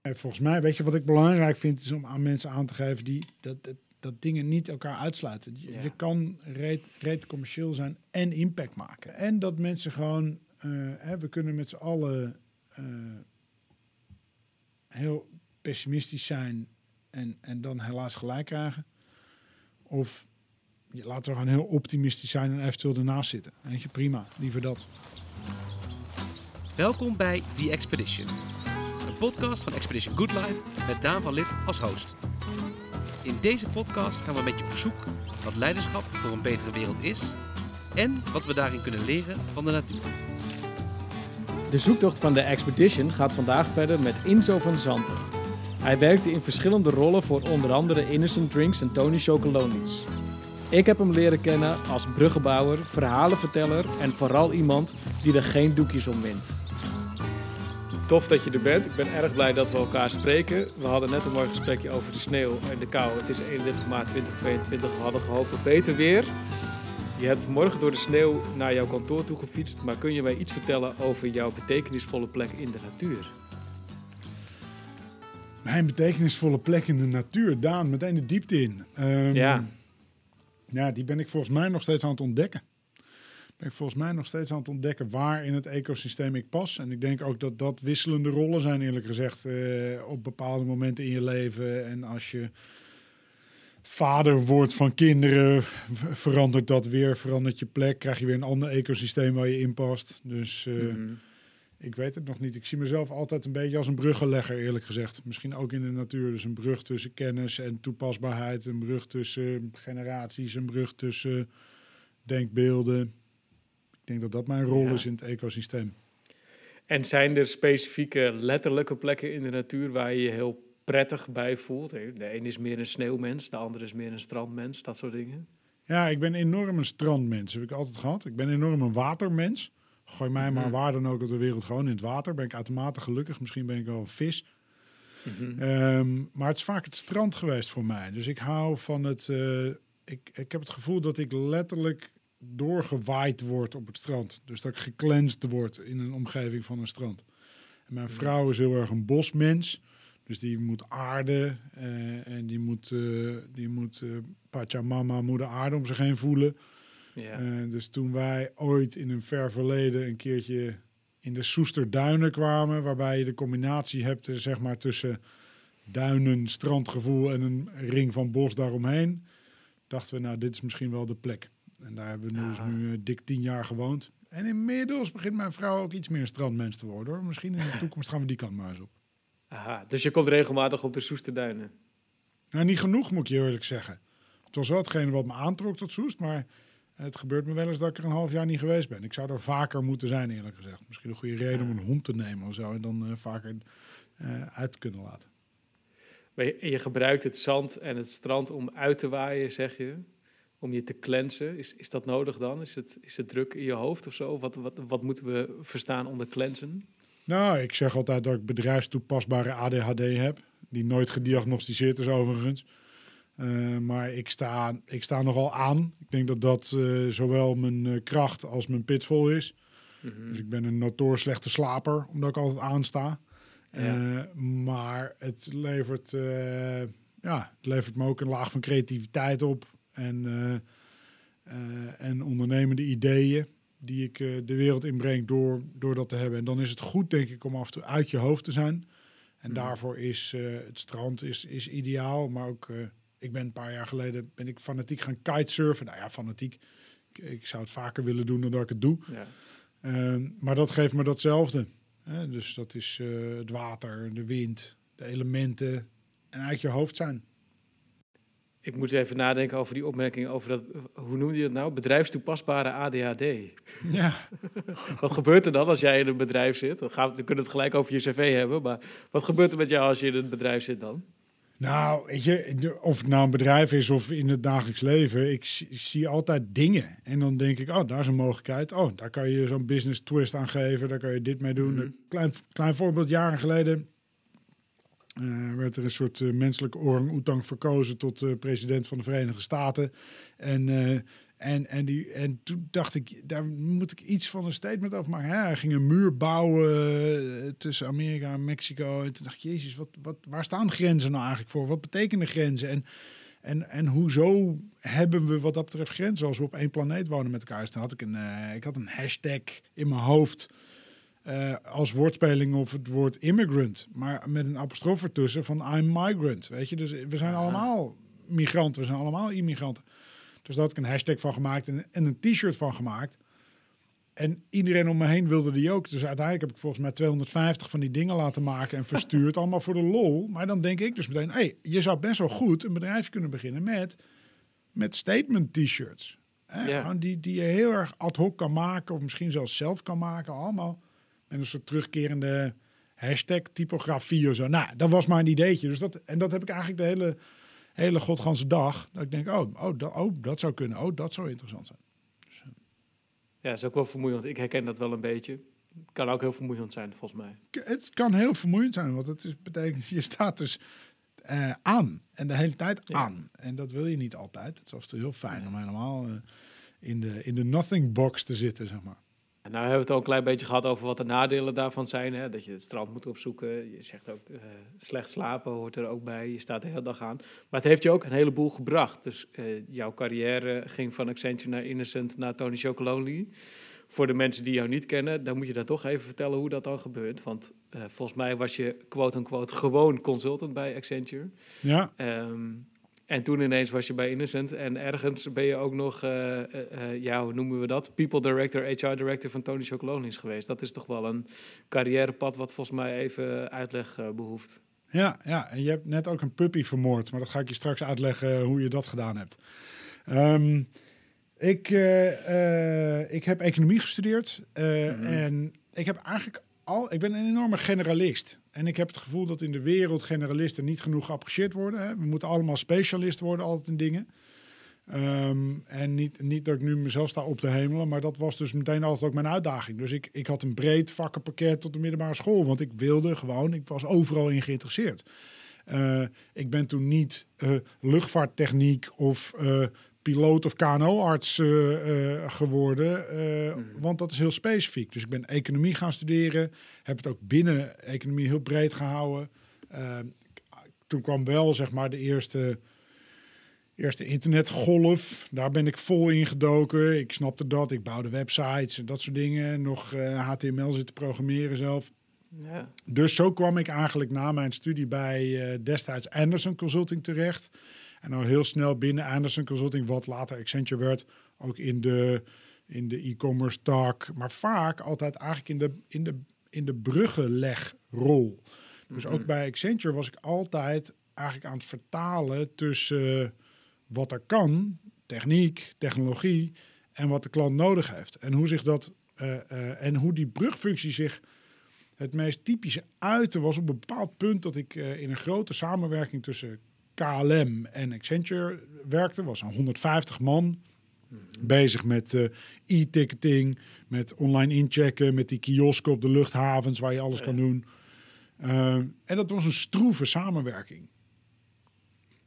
En volgens mij, weet je wat ik belangrijk vind, is om aan mensen aan te geven die dat, dat, dat dingen niet elkaar uitsluiten. Je, Ja. je kan reet, reet commercieel zijn en impact maken. En dat mensen gewoon, eh, hè, we kunnen met z'n allen eh, heel pessimistisch zijn en, en dan helaas gelijk krijgen. Of je, laten we gewoon heel optimistisch zijn en eventueel ernaast zitten. Weet je, prima, liever dat. Welkom bij The Expedition. Podcast van Expedition Good Life met Daan van Lid als host. In deze podcast gaan we met je op zoek wat leiderschap voor een betere wereld is en wat we daarin kunnen leren van de natuur. De zoektocht van de Expedition gaat vandaag verder met Inzo van Zanten. Hij werkte in verschillende rollen voor onder andere Innocent Drinks en Tony Chocolonies. Ik heb hem leren kennen als bruggenbouwer, verhalenverteller en vooral iemand die er geen doekjes om wint. Tof dat je er bent. Ik ben erg blij dat we elkaar spreken. We hadden net een mooi gesprekje over de sneeuw en de kou. Het is 31 maart 2022. We hadden gehoopt op beter weer. Je hebt vanmorgen door de sneeuw naar jouw kantoor toe gefietst, maar kun je mij iets vertellen over jouw betekenisvolle plek in de natuur? Mijn betekenisvolle plek in de natuur, Daan, meteen de diepte in. Ehm, Ja. Ja, die ben ik volgens mij nog steeds aan het ontdekken. Ben ik volgens mij nog steeds aan het ontdekken waar in het ecosysteem ik pas. En ik denk ook dat dat wisselende rollen zijn, eerlijk gezegd, eh, op bepaalde momenten in je leven. En als je vader wordt van kinderen, verandert dat weer, verandert je plek, krijg je weer een ander ecosysteem waar je in past. Dus eh, Mhm. ik weet het nog niet. Ik zie mezelf altijd een beetje als een bruggenlegger, eerlijk gezegd. Misschien ook in de natuur. Dus een brug tussen kennis en toepasbaarheid. Een brug tussen generaties. Een brug tussen denkbeelden. Denk dat dat mijn rol Ja. is in het ecosysteem. En zijn er specifieke letterlijke plekken in de natuur waar je je heel prettig bij voelt? De een is meer een sneeuwmens, de andere is meer een strandmens, dat soort dingen. Ja, ik ben enorm een strandmens. Heb ik altijd gehad. Ik ben enorm een watermens. Gooi mij maar Mhm. waar dan ook op de wereld gewoon in het water. Ben ik uitermate gelukkig. Misschien ben ik wel een vis. Mhm. Ehm, maar het is vaak het strand geweest voor mij. Dus ik hou van het. eh, ik, ik heb het gevoel dat ik letterlijk doorgewaaid word op het strand. Dus dat ik gecleansed word in een omgeving van een strand. En mijn vrouw is heel erg een bosmens. Dus die moet aarde eh, en die moet, eh, die moet eh, Pachamama, moeder aarde om zich heen voelen. Ja. Dus toen wij ooit in een ver verleden een keertje in de Soesterduinen kwamen, waarbij je de combinatie hebt zeg maar, tussen duinen, strandgevoel en een ring van bos daaromheen, dachten we, nou, dit is misschien wel de plek. En daar hebben we nu, dus nu eh, dik tien jaar gewoond. En inmiddels begint mijn vrouw ook iets meer een strandmens te worden. Hoor. Misschien in de toekomst gaan we die kant maar eens op. Aha, dus je komt regelmatig op de Soesterduinen. Nou, niet genoeg, moet ik je eerlijk zeggen. Het was wel hetgene wat me aantrok tot Soest, maar het gebeurt me wel eens dat ik er een half jaar niet geweest ben. Ik zou er vaker moeten zijn, eerlijk gezegd. Misschien een goede reden om een hond te nemen of zo en dan eh, vaker eh, uit te kunnen laten. Je, je gebruikt het zand en het strand om uit te waaien, zeg je. Om je te cleansen. Is, is dat nodig dan? Is het, is het druk in je hoofd of zo? Wat, wat, wat moeten we verstaan onder cleansen? Nou, ik zeg altijd dat ik bedrijfstoepasbare ADHD heb, die nooit gediagnosticeerd is overigens. Eh, maar ik sta, ik sta nogal aan. Ik denk dat dat eh, zowel mijn eh, kracht als mijn pitfall is. Mhm. Dus ik ben een notoor slechte slaper, omdat ik altijd aansta. Ja. Maar het levert, ja, het levert me ook een laag van creativiteit op. En, eh, eh, en ondernemende ideeën die ik eh, de wereld inbreng door, door dat te hebben. En dan is het goed, denk ik, om af en toe uit je hoofd te zijn. En Mhm. daarvoor is het strand is, is ideaal. Maar ook, ik ben een paar jaar geleden ben ik fanatiek gaan kitesurfen. Nou ja, fanatiek. Ik, ik zou het vaker willen doen dan dat ik het doe. Ja. Ehm, maar dat geeft me datzelfde. Hè? Dus dat is het water, de wind, de elementen en uit je hoofd zijn. Ik moet even nadenken over die opmerking over dat, hoe noemde je dat nou? Bedrijfstoepasbare ADHD. Ja, Wat gebeurt er dan als jij in een bedrijf zit? Dan, gaan we, dan kunnen we het gelijk over je cv hebben, maar wat gebeurt er met jou als je in een bedrijf zit dan? nou, weet je, of het nou een bedrijf is of in het dagelijks leven, ik, zie- altijd dingen. En dan denk ik, oh, daar is een mogelijkheid. Oh, daar kan je zo'n business twist aan geven, daar kan je dit mee doen. Een klein, klein voorbeeld, jaren geleden eh, werd er een soort eh, menselijke orang-oetang verkozen tot eh, president van de Verenigde Staten. En En, en, die, en toen dacht ik, daar moet ik iets van een statement over maken. Ja, hij ging een muur bouwen tussen Amerika en Mexico. En toen dacht ik, jezus, wat, wat, waar staan grenzen nou eigenlijk voor? Wat betekenen grenzen? En, en, en hoezo hebben we wat dat betreft grenzen als we op één planeet wonen met elkaar? Dus toen had ik een, uh, ik had een hashtag in mijn hoofd uh, als woordspeling of het woord immigrant. Maar met een apostrof ertussen van I'm migrant. Weet je, dus we zijn allemaal migranten, we zijn allemaal immigranten. Dus daar had ik een hashtag van gemaakt en, en een t-shirt van gemaakt. En iedereen om me heen wilde die ook. Dus uiteindelijk heb ik volgens mij 250 van die dingen laten maken en verstuurd. allemaal voor de lol. Maar dan denk ik dus meteen, hey, je zou best wel goed een bedrijf kunnen beginnen met, met statement t-shirts. Die, die je heel erg ad hoc kan maken of misschien zelfs zelf kan maken. Allemaal met een soort terugkerende hashtag typografie of zo. Nou, dat was maar een ideetje. Dus dat, en dat heb ik eigenlijk de hele hele godganse dag. Dat ik denk, oh, oh, dat, oh, dat zou kunnen. Oh, dat zou interessant zijn. Dus, uh. Ja, is ook wel vermoeiend. Ik herken dat wel een beetje. Het kan ook heel vermoeiend zijn, volgens mij. Het kan heel vermoeiend zijn, want het is, betekent, je staat dus uh, aan. En de hele tijd ja. aan. En dat wil je niet altijd. Het is heel fijn ja. om helemaal uh, in, de, in de nothing box te zitten, zeg maar. En nou hebben we het al een klein beetje gehad over wat de nadelen daarvan zijn. Hè? Dat je het strand moet opzoeken. Je zegt ook uh, slecht slapen hoort er ook bij. Je staat de hele dag aan. Maar het heeft je ook een heleboel gebracht. Dus uh, jouw carrière ging van Accenture naar Innocent naar Tony Chocolonely. Voor de mensen die jou niet kennen, dan moet je daar toch even vertellen hoe dat dan gebeurt. Want uh, volgens mij was je quote-unquote gewoon consultant bij Accenture. Ja. Um, en toen ineens was je bij Innocent en ergens ben je ook nog, uh, uh, ja, hoe noemen we dat? People Director, HR Director van Tony Chocolonely geweest. Dat is toch wel een carrièrepad wat volgens mij even uitleg uh, behoeft. Ja, ja, en je hebt net ook een puppy vermoord, maar dat ga ik je straks uitleggen hoe je dat gedaan hebt. Um, ik, ik heb economie gestudeerd mm -hmm. en ik heb eigenlijk ik ben een enorme generalist. En ik heb het gevoel dat in de wereld generalisten niet genoeg geapprecieerd worden. Hè. We moeten allemaal specialist worden, altijd in dingen. Um, en niet, niet dat ik nu mezelf sta op te hemelen, maar dat was dus meteen altijd ook mijn uitdaging. Dus ik, ik had een breed vakkenpakket tot de middelbare school, want ik wilde gewoon, ik was overal in geïnteresseerd. Uh, ik ben toen niet uh, luchtvaarttechniek of uh, piloot of KNO-arts uh, uh, geworden, uh, mm. want dat is heel specifiek. Dus ik ben economie gaan studeren, heb het ook binnen economie heel breed gehouden. Toen kwam wel zeg maar de eerste, eerste internetgolf, daar ben ik vol in gedoken. Ik snapte dat, ik bouwde websites en dat soort dingen, nog HTML zitten programmeren zelf. Ja. Dus zo kwam ik eigenlijk na mijn studie bij destijds Anderson Consulting terecht. En al heel snel binnen Anderson Consulting, wat later Accenture werd, ook in de in de e-commerce tak, maar vaak altijd eigenlijk in de, in de, in de bruggenlegrol. Dus ook bij Accenture was ik altijd eigenlijk aan het vertalen tussen uh, wat er kan, techniek, technologie, en wat de klant nodig heeft. En hoe zich dat uh, uh, en hoe die brugfunctie zich het meest typische uitte was op een bepaald punt dat ik in een grote samenwerking tussen KLM en Accenture werkte. was een 150 man bezig met uh, e-ticketing, met online inchecken, met die kiosken op de luchthavens waar je alles kan doen. Uh, en dat was een stroeve samenwerking.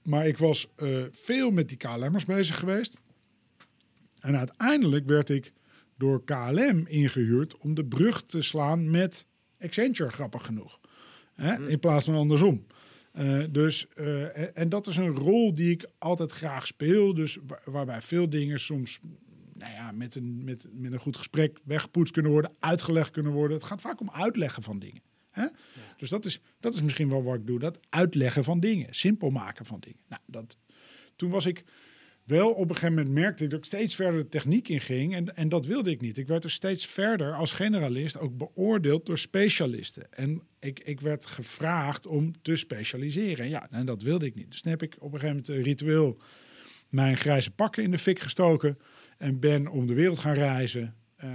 Maar ik was uh, veel met die KLM'ers bezig geweest. En uiteindelijk werd ik door KLM ingehuurd om de brug te slaan met Accenture, grappig genoeg. Hè? In plaats van andersom. Uh, dus, uh, en dat is een rol die ik altijd graag speel. Dus waar, waarbij veel dingen soms nou ja, met, een, met, met een goed gesprek weggepoetst kunnen worden, uitgelegd kunnen worden. Het gaat vaak om uitleggen van dingen. Hè? Ja. Dus dat is, dat is misschien wel wat ik doe. Dat uitleggen van dingen, simpel maken van dingen. Nou, dat, toen was ik wel op een gegeven moment merkte ik dat ik steeds verder de techniek in ging. En, en dat wilde ik niet. Ik werd dus steeds verder als generalist ook beoordeeld door specialisten. En ik, ik werd gevraagd om te specialiseren. Ja, en dat wilde ik niet. Dus heb ik op een gegeven moment ritueel mijn grijze pakken in de fik gestoken. En ben om de wereld gaan reizen. Uh,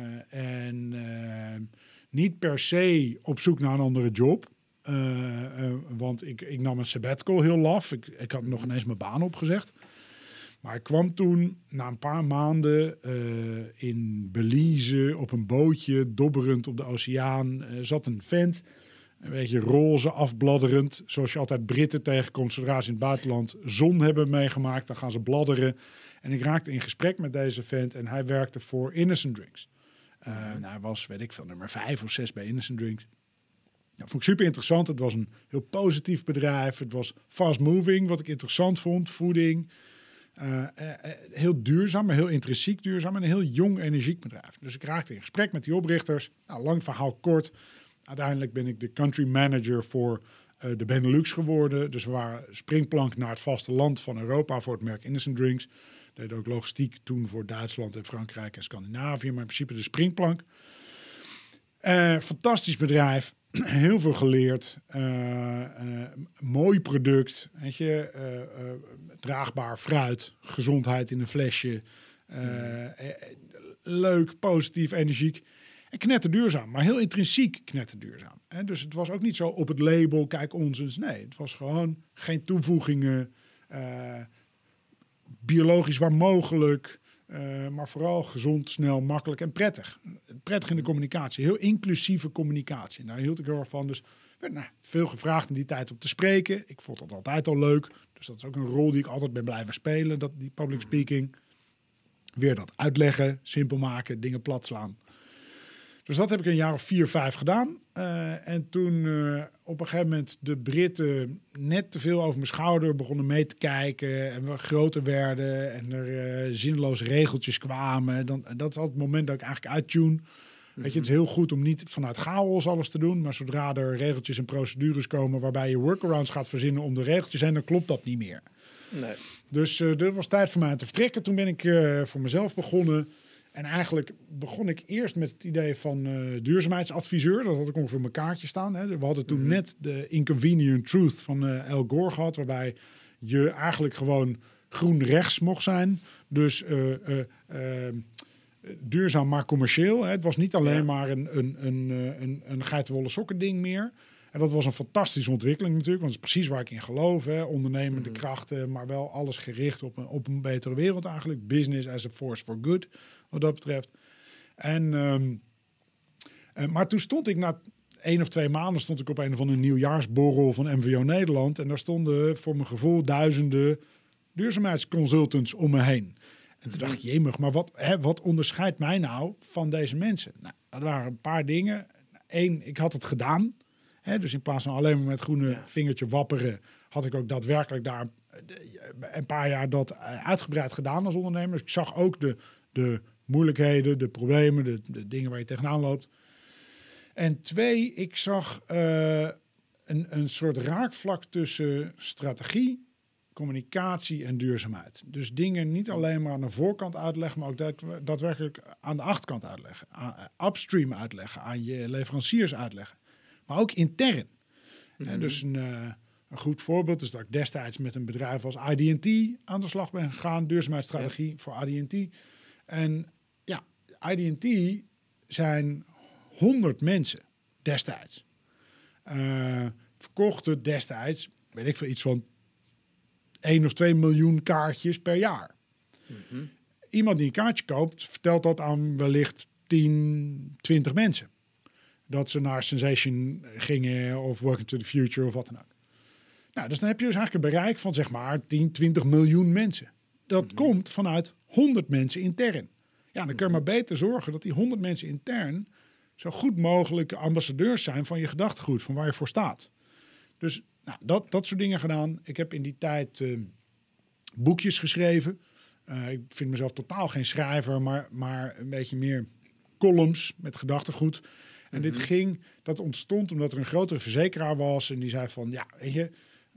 en uh, niet per se op zoek naar een andere job. Uh, want ik, ik nam een sabbatical heel laf. Ik, ik had nog ineens mijn baan opgezegd. Maar ik kwam toen na een paar maanden in Belize op een bootje, dobberend op de oceaan, zat een vent Een beetje roze, afbladderend. Zoals je altijd Britten tegenkomt zodra ze in het buitenland zon hebben meegemaakt. Dan gaan ze bladderen. En ik raakte in gesprek met deze vent en hij werkte voor Innocent Drinks. Uh, nou, hij was, weet ik veel, nummer vijf of zes bij Innocent Drinks. Dat vond ik super interessant. Het was een heel positief bedrijf. Het was fast moving, wat ik interessant vond. Voeding. Uh, heel duurzaam, maar heel intrinsiek duurzaam. En een heel jong, energiek bedrijf. Dus ik raakte in gesprek met die oprichters. Nou, lang verhaal kort. Uiteindelijk ben ik de country manager voor uh, de Benelux geworden. Dus we waren springplank naar het vasteland van Europa voor het merk Innocent Drinks. Deed ook logistiek toen voor Duitsland en Frankrijk en Scandinavië. Maar in principe de springplank. Uh, fantastisch bedrijf. Heel veel geleerd. Uh, mooi product. Weet je, draagbaar fruit. Gezondheid in een flesje. leuk, positief, energiek. En knetterduurzaam, maar heel intrinsiek knetterduurzaam. Hè? Dus het was ook niet zo op het label, kijk ons Nee, het was gewoon geen toevoegingen. Uh, biologisch waar mogelijk. Uh, maar vooral gezond, snel, makkelijk en prettig. Prettig in de communicatie. Heel inclusieve communicatie. Daar hield ik heel erg van. Dus werd nou, veel gevraagd in die tijd om te spreken. Ik vond dat altijd al leuk. Dus dat is ook een rol die ik altijd ben blijven spelen. Dat, die public speaking. Weer dat uitleggen, simpel maken, dingen plat slaan. Dus dat heb ik een jaar of vier, vijf gedaan. Uh, en toen uh, op een gegeven moment de Britten net te veel over mijn schouder begonnen mee te kijken. En we groter werden en er uh, zinloze regeltjes kwamen. Dan, dat is altijd het moment dat ik eigenlijk uittune. Mm -hmm. Weet je, het is heel goed om niet vanuit chaos alles te doen. Maar zodra er regeltjes en procedures komen waarbij je workarounds gaat verzinnen om de regeltjes heen, dan klopt dat niet meer. Nee. Dus er was tijd voor mij te vertrekken. Toen ben ik voor mezelf begonnen. En eigenlijk begon ik eerst met het idee van uh, duurzaamheidsadviseur. Dat had ik ongeveer mijn kaartje staan. Hè. We hadden toen -hmm. net de Inconvenient Truth van uh, Al Gore gehad. Waarbij je eigenlijk gewoon groen rechts mocht zijn. Dus uh, duurzaam maar commercieel. Hè. Het was niet alleen ja. maar een, een, een, een, een geitenwolle sokken ding meer. En dat was een fantastische ontwikkeling natuurlijk. Want het is precies waar ik in geloof. Hè. Ondernemende -hmm. krachten, maar wel alles gericht op een, op een betere wereld eigenlijk. Business as a force for good wat dat betreft. En, um, uh, maar toen stond ik na één of twee maanden stond ik op een of andere nieuwjaarsborrel van MVO Nederland. En daar stonden voor mijn gevoel duizenden duurzaamheidsconsultants om me heen. En toen dacht ik, jemig, maar wat, hè, wat onderscheidt mij nou van deze mensen? Nou, dat waren een paar dingen. Eén, ik had het gedaan. Hè, dus in plaats van alleen maar met groene ja. vingertje wapperen, had ik ook daadwerkelijk daar een paar jaar dat uitgebreid gedaan als ondernemer. Dus ik zag ook de, de moeilijkheden, de problemen, de, de dingen waar je tegenaan loopt. En twee, ik zag uh, een, een soort raakvlak tussen strategie, communicatie en duurzaamheid. Dus dingen niet alleen maar aan de voorkant uitleggen, maar ook daadwerkelijk aan de achterkant uitleggen. Upstream uitleggen, aan je leveranciers uitleggen. Maar ook intern. Mm -hmm. dus een, uh, een, goed voorbeeld is dat ik destijds met een bedrijf als IDT aan de slag ben gegaan. Duurzaamheidsstrategie ja. voor IDT. En IDT zijn 100 mensen destijds. Uh, verkochten destijds, weet ik veel, iets van 1 of 2 miljoen kaartjes per jaar. Mm -hmm. Iemand die een kaartje koopt, vertelt dat aan wellicht 10, 20 mensen. Dat ze naar Sensation gingen of Welcome to the Future of wat dan ook. Nou, dus dan heb je dus eigenlijk een bereik van zeg maar 10, 20 miljoen mensen. Dat mm -hmm. komt vanuit 100 mensen intern. Ja, dan kun je maar beter zorgen dat die 100 mensen intern zo goed mogelijk ambassadeurs zijn van je gedachtegoed, van waar je voor staat. Dus nou, dat, dat soort dingen gedaan. Ik heb in die tijd uh, boekjes geschreven. Uh, ik vind mezelf totaal geen schrijver, maar, maar een beetje meer columns met gedachtegoed. En mm -hmm. dit ging, dat ontstond omdat er een grotere verzekeraar was en die zei van, ja, weet je,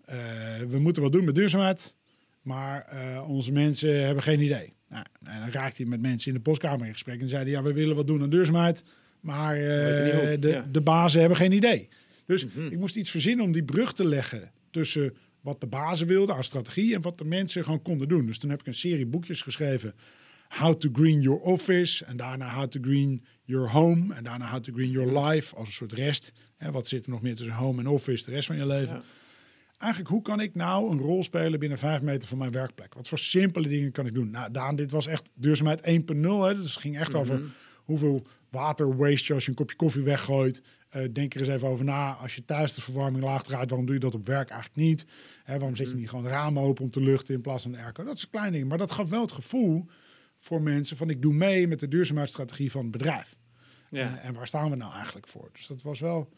uh, we moeten wat doen met duurzaamheid, maar onze mensen hebben geen idee. Nou, en dan raakte hij met mensen in de postkamer in gesprek en zeiden: Ja, we willen wat doen aan duurzaamheid, maar uh, de, ja. de bazen hebben geen idee. Dus mm -hmm. ik moest iets verzinnen om die brug te leggen tussen wat de bazen wilden aan strategie en wat de mensen gewoon konden doen. Dus toen heb ik een serie boekjes geschreven. How to Green Your Office en daarna How to Green Your Home en daarna How to Green Your Life als een soort rest. Hè, wat zit er nog meer tussen home en office de rest van je leven? Ja eigenlijk, hoe kan ik nou een rol spelen binnen vijf meter van mijn werkplek? Wat voor simpele dingen kan ik doen? Nou, Daan, dit was echt duurzaamheid 1.0. Dus het ging echt mm -hmm. over hoeveel water waste je als je een kopje koffie weggooit. Eh, denk er eens even over na. Als je thuis de verwarming laag draait, waarom doe je dat op werk eigenlijk niet? Hè, waarom zet je niet gewoon ramen open om te luchten in plaats van de airco? Dat is een klein ding. Maar dat gaf wel het gevoel voor mensen van ik doe mee met de duurzaamheidsstrategie van het bedrijf. Ja. Eh, en waar staan we nou eigenlijk voor? Dus dat was wel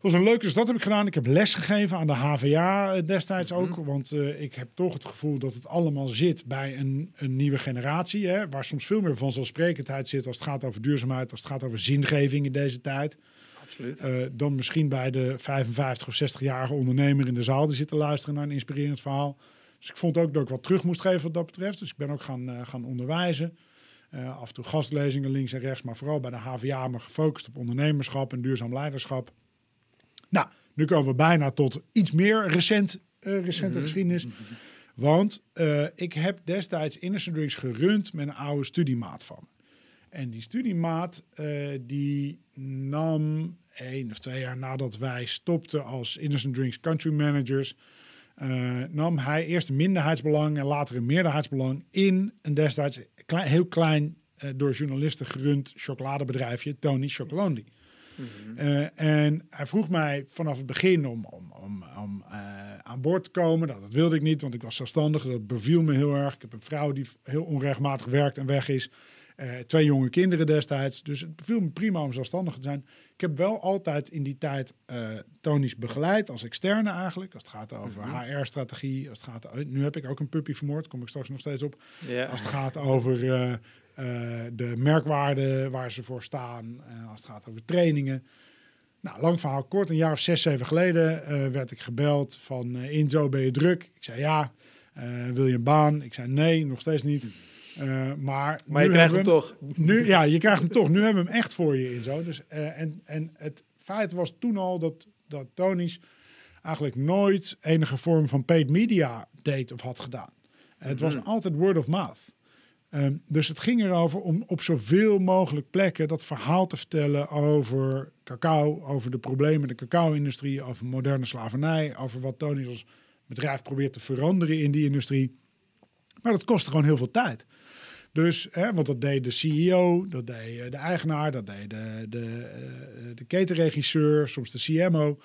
was een leuke. Dus dat heb ik gedaan. Ik heb les gegeven aan de HVA eh, destijds ook. Want eh, ik heb toch het gevoel dat het allemaal zit bij een, een nieuwe generatie. Hè, waar soms veel meer vanzelfsprekendheid zit als het gaat over duurzaamheid, als het gaat over zingeving in deze tijd. Absoluut. Eh, dan misschien bij de 55 of 60-jarige ondernemer in de zaal die zit te luisteren naar een inspirerend verhaal. Dus ik vond ook dat ik wat terug moest geven wat dat betreft. Dus ik ben ook gaan, gaan onderwijzen. Af en toe gastlezingen links en rechts, maar vooral bij de HVA me gefocust op ondernemerschap en duurzaam leiderschap. Nou, nu komen we bijna tot iets meer recent, eh, recente geschiedenis. Want eh, ik heb destijds Innocent Drinks gerund met een oude studiemaat van me. En die studiemaat eh, die nam één of twee jaar nadat wij stopten als Innocent Drinks country managers, nam hij eerst een minderheidsbelang en later een meerderheidsbelang in een destijds klein, heel klein door journalisten gerund chocoladebedrijfje, Tony Chocolonely. Eh, en hij vroeg mij vanaf het begin om, om, om, om eh, aan boord te komen. Nou, dat wilde ik niet, want ik was zelfstandig. Dat beviel me heel erg. Ik heb een vrouw die heel onregelmatig werkt en weg is. Eh, twee jonge kinderen destijds. Dus het beviel me prima om zelfstandig te zijn. Ik heb wel altijd in die tijd Tony's begeleid als externe eigenlijk. Als het gaat over HR-strategie. Als het gaat, nu heb ik ook een puppy vermoord. Kom ik straks nog steeds op. Als het gaat over de merkwaarden waar ze voor staan. eh, als het gaat over trainingen. Nou, lang verhaal kort. Een jaar of zes, zeven geleden eh, werd ik gebeld van eh, Inzo, ben je druk? Ik zei ja. Eh, wil je een baan? Ik zei nee, nog steeds niet. Eh, maar Maar je krijgt hem toch. Nu, ja, je krijgt hem toch. Nu hebben we hem echt voor je Inzo. Dus, eh, en, en het feit was toen al dat, dat Tony's eigenlijk nooit enige vorm van paid media deed of had gedaan. Het was altijd word of mouth. Ehm, dus het ging erover om op zoveel mogelijk plekken dat verhaal te vertellen over cacao, over de problemen in de cacao-industrie, over moderne slavernij, over wat Tony als bedrijf probeert te veranderen in die industrie. Maar dat kostte gewoon heel veel tijd. Dus, hè, want dat deed de CEO, dat deed eh, de eigenaar, dat deed de, de, eh, de ketenregisseur, soms de CMO.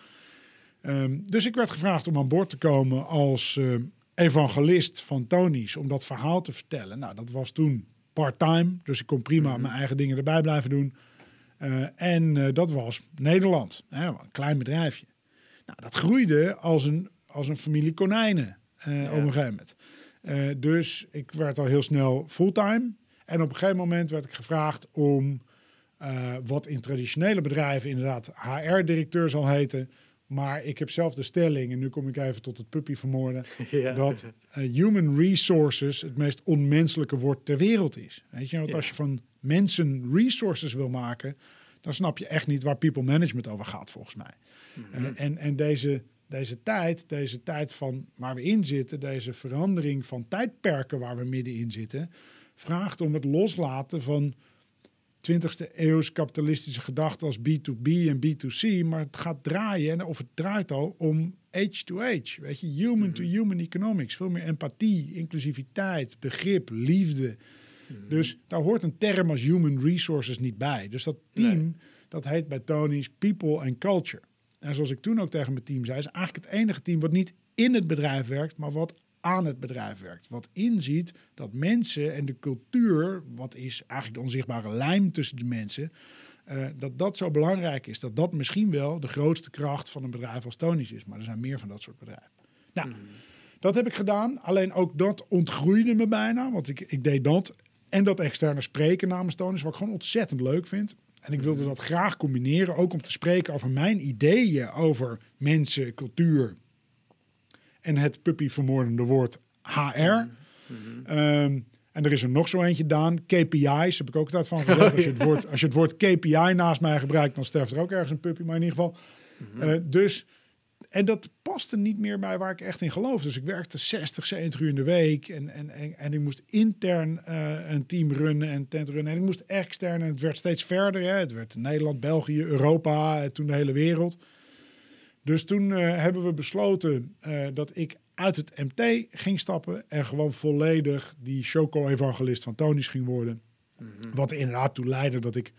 Ehm, dus ik werd gevraagd om aan boord te komen als eh, evangelist van Tony's, om dat verhaal te vertellen. Nou, dat was toen part-time, dus ik kon prima mijn eigen dingen erbij blijven doen. Eh, en eh, dat was Nederland, hè, een klein bedrijfje. Nou, dat groeide als een, als een familie konijnen eh, op een gegeven moment. Dus ik werd al heel snel fulltime. En op een gegeven moment werd ik gevraagd om wat in traditionele bedrijven inderdaad HR-directeur zal heten. Maar ik heb zelf de stelling, en nu kom ik even tot het puppy vermoorden, Ja. dat eh, human resources het meest onmenselijke woord ter wereld is. Weet je, want Ja. als je van mensen resources wil maken, dan snap je echt niet waar people management over gaat, volgens mij. Mhm. Eh, en en deze, deze tijd, deze tijd van waar we in zitten, deze verandering van tijdperken waar we middenin zitten, vraagt om het loslaten van 20e eeuws kapitalistische gedachte als B2B en B2C, maar het gaat draaien, en of het draait al, om age to age. Weet je, human to human economics. Veel meer empathie, inclusiviteit, begrip, liefde. Dus daar hoort een term als human resources niet bij. Dus dat team, Nee. dat heet bij Tony's people and culture. En zoals ik toen ook tegen mijn team zei, is eigenlijk het enige team wat niet in het bedrijf werkt, maar wat aan het bedrijf werkt. Wat inziet dat mensen en de cultuur, wat is eigenlijk de onzichtbare lijm tussen de mensen, eh, dat dat zo belangrijk is. Dat dat misschien wel de grootste kracht van een bedrijf als Tony's is. Maar er zijn meer van dat soort bedrijven. Nou, dat heb ik gedaan. Alleen ook dat ontgroeide me bijna. Want ik, ik deed dat en dat externe spreken namens Tony's, wat ik gewoon ontzettend leuk vind. En ik wilde dat graag combineren, ook om te spreken over mijn ideeën over mensen, cultuur en het puppy-vermoordende woord HR. Ehm, en er is er nog zo eentje, Daan. KPI's, heb ik ook altijd van gezegd. als, je het woord, als je het woord KPI naast mij gebruikt, dan sterft er ook ergens een puppy. Maar in ieder geval. eh, dus, en dat paste niet meer bij waar ik echt in geloof. Dus ik werkte 60, 70 uur in de week. En, en, en, en ik moest intern eh, een team runnen en tent runnen. En ik moest extern. En het werd steeds verder. Hè. Het werd Nederland, België, Europa, en toen de hele wereld. Dus toen eh, hebben we besloten eh, dat ik uit het MT ging stappen en gewoon volledig die choco-evangelist van Tony's ging worden. Wat er inderdaad toe leidde dat ik,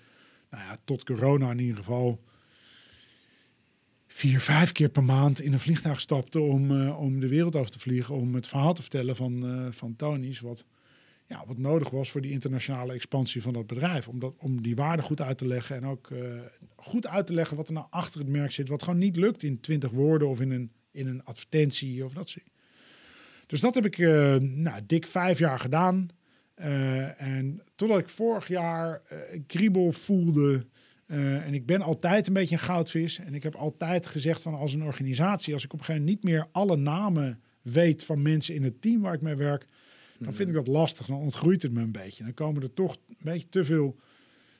nou ja, tot corona in ieder geval, vier, vijf keer per maand in een vliegtuig stapte om, eh, om de wereld over te vliegen. Om het verhaal te vertellen van, van Tony's. Wat, ja, wat nodig was voor die internationale expansie van dat bedrijf. Om, dat, om die waarde goed uit te leggen. En ook goed uit te leggen wat er nou achter het merk zit. Wat gewoon niet lukt in twintig woorden of in een, in een advertentie of dat soort. Dus dat heb ik nou, dik vijf jaar gedaan. en totdat ik vorig jaar kriebel voelde eh, en ik ben altijd een beetje een goudvis. En ik heb altijd gezegd van als een organisatie, als ik op een gegeven moment niet meer alle namen weet van mensen in het team waar ik mee werk, dan vind ik dat lastig. Dan ontgroeit het me een beetje. Dan komen er toch een beetje te veel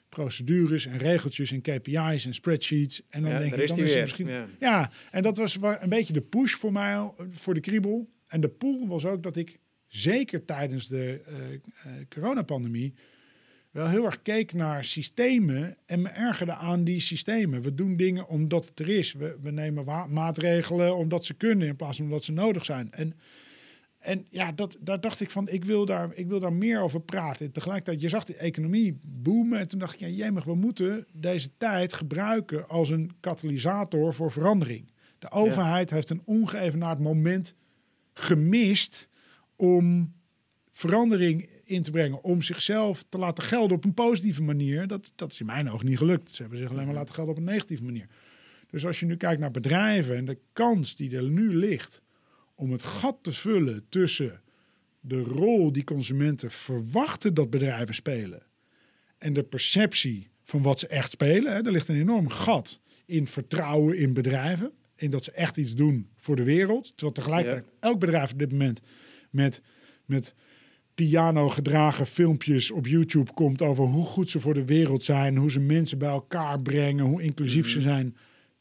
procedures en regeltjes en KPI's en spreadsheets. En dan denk ik, dan is het misschien. Ja. ja. en dat was een beetje de push voor mij, voor de kriebel. En de pool was ook dat ik zeker tijdens de uh, uh, coronapandemie wel heel erg keek naar systemen en me ergerde aan die systemen. We doen dingen omdat het er is. We, we nemen maatregelen omdat ze kunnen in plaats van omdat ze nodig zijn. En, en ja, dat, daar dacht ik van, ik wil, daar, ik wil daar meer over praten. En tegelijkertijd, je zag de economie boomen. En toen dacht ik, ja, jemig, we moeten deze tijd gebruiken als een katalysator voor verandering. De overheid heeft een ongeëvenaard moment gemist om verandering in te brengen om zichzelf te laten gelden op een positieve manier, dat, dat is in mijn ogen niet gelukt. Ze hebben zich alleen maar mhm. laten gelden op een negatieve manier. Dus als je nu kijkt naar bedrijven en de kans die er nu ligt om het gat te vullen tussen de rol die consumenten verwachten dat bedrijven spelen en de perceptie van wat ze echt spelen, hè, er ligt een enorm gat in vertrouwen in bedrijven, in dat ze echt iets doen voor de wereld. Terwijl tegelijkertijd elk bedrijf op dit moment met, met piano gedragen filmpjes op YouTube komt over hoe goed ze voor de wereld zijn, hoe ze mensen bij elkaar brengen, hoe inclusief ze mhm. zijn.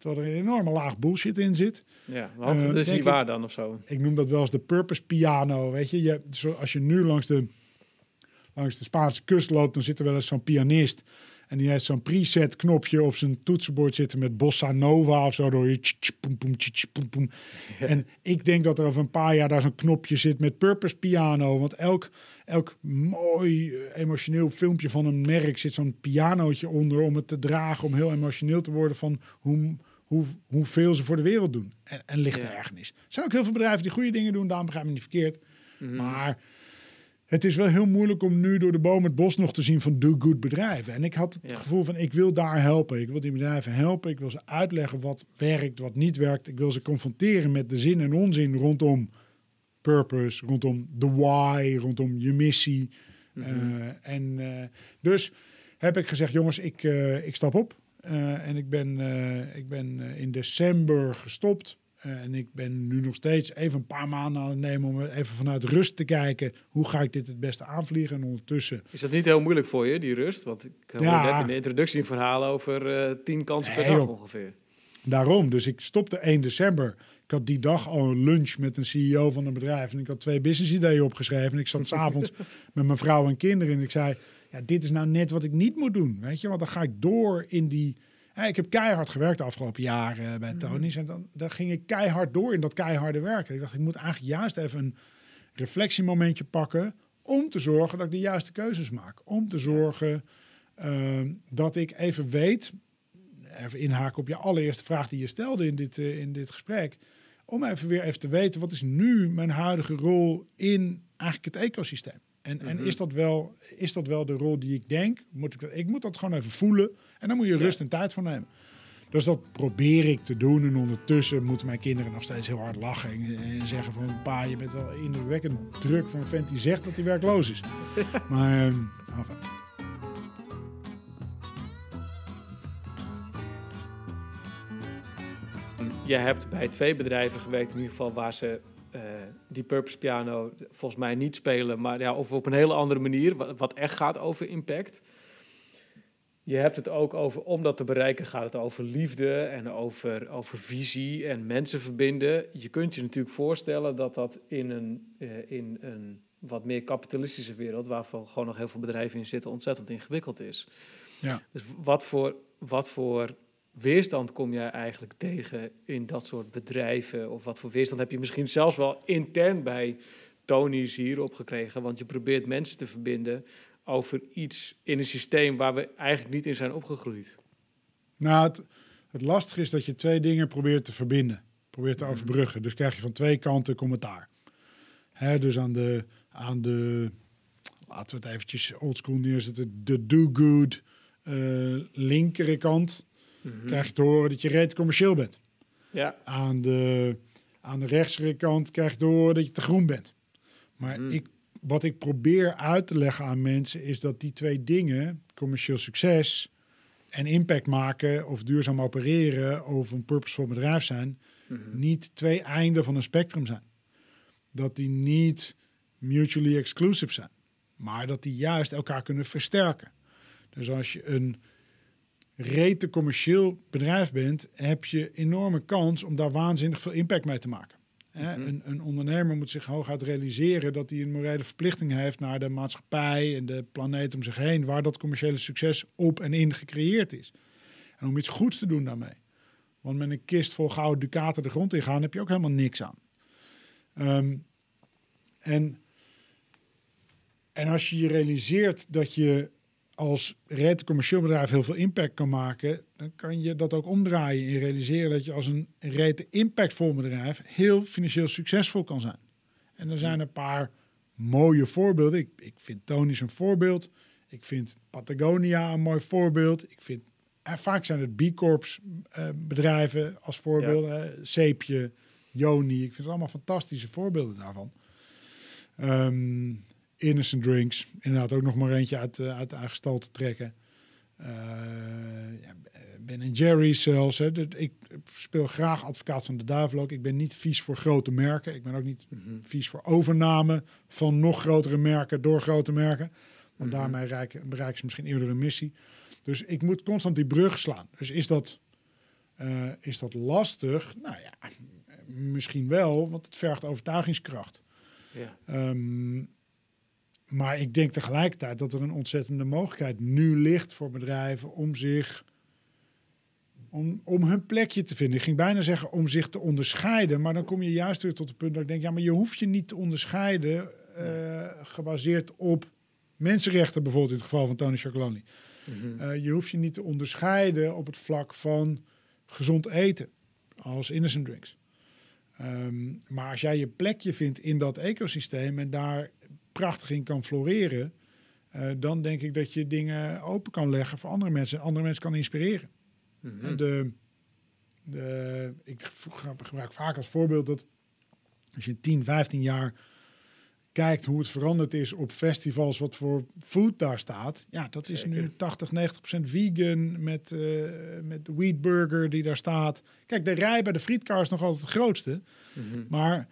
Terwijl er een enorme laag bullshit in zit. Ja, want uh, dat is niet waar dan of zo. Ik noem dat wel eens de purpose piano. Weet je, je zo, als je nu langs de, langs de Spaanse kust loopt, dan zit er wel eens zo'n pianist en die heeft zo'n preset knopje op zijn toetsenbord zitten met bossa nova of zo. Door je En ik denk dat er over een paar jaar daar zo'n knopje zit met purpose piano. Want elk, elk mooi eh, emotioneel filmpje van een merk zit zo'n pianootje onder om het te dragen. Om heel emotioneel te worden van hoe, hoe, hoeveel ze voor de wereld doen. En, en ligt er ergernis. Er zijn ook heel veel bedrijven die goede dingen doen. Daarom begrijp ik me niet verkeerd. Mhm. Maar het is wel heel moeilijk om nu door de boom het bos nog te zien van do-good bedrijven. En ik had het gevoel van, ik wil daar helpen. Ik wil die bedrijven helpen. Ik wil ze uitleggen wat werkt, wat niet werkt. Ik wil ze confronteren met de zin en onzin rondom purpose, rondom the why, rondom je missie. Mhm. Eh, en uh, dus heb ik gezegd, jongens, ik, uh, ik stap op. en ik ben, ik ben in december gestopt. Eh, en ik ben nu nog steeds even een paar maanden aan het nemen om even vanuit rust te kijken. Hoe ga ik dit het beste aanvliegen? En ondertussen. Is dat niet heel moeilijk voor je, die rust? Want ik hoorde ja, net in de introductie een verhaal over tien kansen per dag ongeveer. Daarom. Dus ik stopte 1 december. Ik had die dag al een lunch met een CEO van een bedrijf. En ik had twee business ideeën opgeschreven. En ik zat s'avonds met mijn vrouw en kinderen. En ik zei, ja, dit is nou net wat ik niet moet doen. Weet je, want dan ga ik door in die ik heb keihard gewerkt de afgelopen jaren bij mhm. Tony's. En dan, dan ging ik keihard door in dat keiharde werken. Ik dacht, ik moet eigenlijk juist even een reflectiemomentje pakken... om te zorgen dat ik de juiste keuzes maak. Om te zorgen ehm, dat ik even weet... Even inhaken op je allereerste vraag die je stelde in dit, uh, in dit gesprek. Om even weer even te weten, wat is nu mijn huidige rol in eigenlijk het ecosysteem? En, en mhm. is, dat wel, is dat wel de rol die ik denk? Moet ik, ik moet dat gewoon even voelen. En dan moet je rust en tijd voor nemen. Dus dat probeer ik te doen. En ondertussen moeten mijn kinderen nog steeds heel hard lachen. En, zeggen van, pa, je bent wel indrukwekkend druk van een vent die zegt dat hij werkloos is. maar, uh, Je hebt bij twee bedrijven gewerkt in ieder geval waar ze die Purpose Piano volgens mij niet spelen, maar ja, of op een hele andere manier, wat, wat, echt gaat over impact. Je hebt het ook over, om dat te bereiken, gaat het over liefde en over, over visie en mensen verbinden. Je kunt je natuurlijk voorstellen dat dat in een, uh, in een wat meer kapitalistische wereld, waarvan gewoon nog heel veel bedrijven in zitten, ontzettend ingewikkeld is. Ja. Dus wat voor, wat voor weerstand kom jij eigenlijk tegen in dat soort bedrijven? Of wat voor weerstand heb je misschien zelfs wel intern bij Tony's hierop gekregen? Want je probeert mensen te verbinden over iets in een systeem waar we eigenlijk niet in zijn opgegroeid. Nou, het, Het lastige is dat je twee dingen probeert te verbinden, probeert te Mhm. overbruggen. Dus krijg je van twee kanten commentaar. Hè, dus aan de, aan de, laten we het eventjes oldschool neerzetten, de do-good eh linkere Mhm. krijg je te horen dat je reet commercieel bent. Ja. Aan de, aan de rechtsere kant krijg je te horen dat je te groen bent. Maar Mhm. ik, wat ik probeer uit te leggen aan mensen is dat die twee dingen, commercieel succes en impact maken of duurzaam opereren of een purposevol bedrijf zijn, Mhm. niet twee einden van een spectrum zijn. Dat die niet mutually exclusive zijn, maar dat die juist elkaar kunnen versterken. Dus als je een rete commercieel bedrijf bent, heb je enorme kans om daar waanzinnig veel impact mee te maken. Mhm. een, een ondernemer moet zich hooguit realiseren dat hij een morele verplichting heeft naar de maatschappij en de planeet om zich heen, waar dat commerciële succes op en in gecreëerd is. En om iets goeds te doen daarmee. Want met een kist vol gouden ducaten de grond in gaan, heb je ook helemaal niks aan. Ehm, en, en als je je realiseert dat je als rete commercieel bedrijf heel veel impact kan maken, dan kan je dat ook omdraaien en realiseren dat je als een rete impactvol bedrijf heel financieel succesvol kan zijn. En er zijn een paar mooie voorbeelden. Ik, ik vind Tony's een voorbeeld. Ik vind Patagonia een mooi voorbeeld. Ik vind, en vaak zijn het B Corps eh, bedrijven als voorbeelden. Zeepje, Joni. Ik vind het allemaal fantastische voorbeelden daarvan. Ehm, Innocent Drinks, inderdaad ook nog maar eentje uit, eh, uit de eigen te trekken. Eh, ja, ben Jerry's zelfs. Hè. Ik speel graag advocaat van de duivel ook. Ik ben niet vies voor grote merken. Ik ben ook niet Mhm. vies voor overname van nog grotere merken door grote merken. Want Mhm. daarmee bereiken, bereiken ze misschien eerder een missie. Dus ik moet constant die brug slaan. Dus is dat, eh, is dat lastig? Nou ja, misschien wel, want het vergt overtuigingskracht. Ja. Ehm, maar ik denk tegelijkertijd dat er een ontzettende mogelijkheid nu ligt voor bedrijven om zich. Om, om hun plekje te vinden. Ik ging bijna zeggen om zich te onderscheiden. Maar dan kom je juist weer tot het punt dat ik denk: ja, maar je hoeft je niet te onderscheiden. eh, gebaseerd op mensenrechten, bijvoorbeeld in het geval van Tony Chocolonely. Mhm. Eh, je hoeft je niet te onderscheiden op het vlak van gezond eten, als innocent drinks. Ehm, maar als jij je plekje vindt in dat ecosysteem en daar prachtig in kan floreren, eh, dan denk ik dat je dingen open kan leggen voor andere mensen, andere mensen kan inspireren. Mhm. De, de, ik gebruik vaak als voorbeeld dat als je 10, 15 jaar kijkt hoe het veranderd is op festivals, wat voor food daar staat. Ja, dat is nu Zeker. 80, 90 procent vegan met, eh met de wheat burger die daar staat. Kijk, de rij bij de frietkar is nog altijd het grootste. Mhm. Maar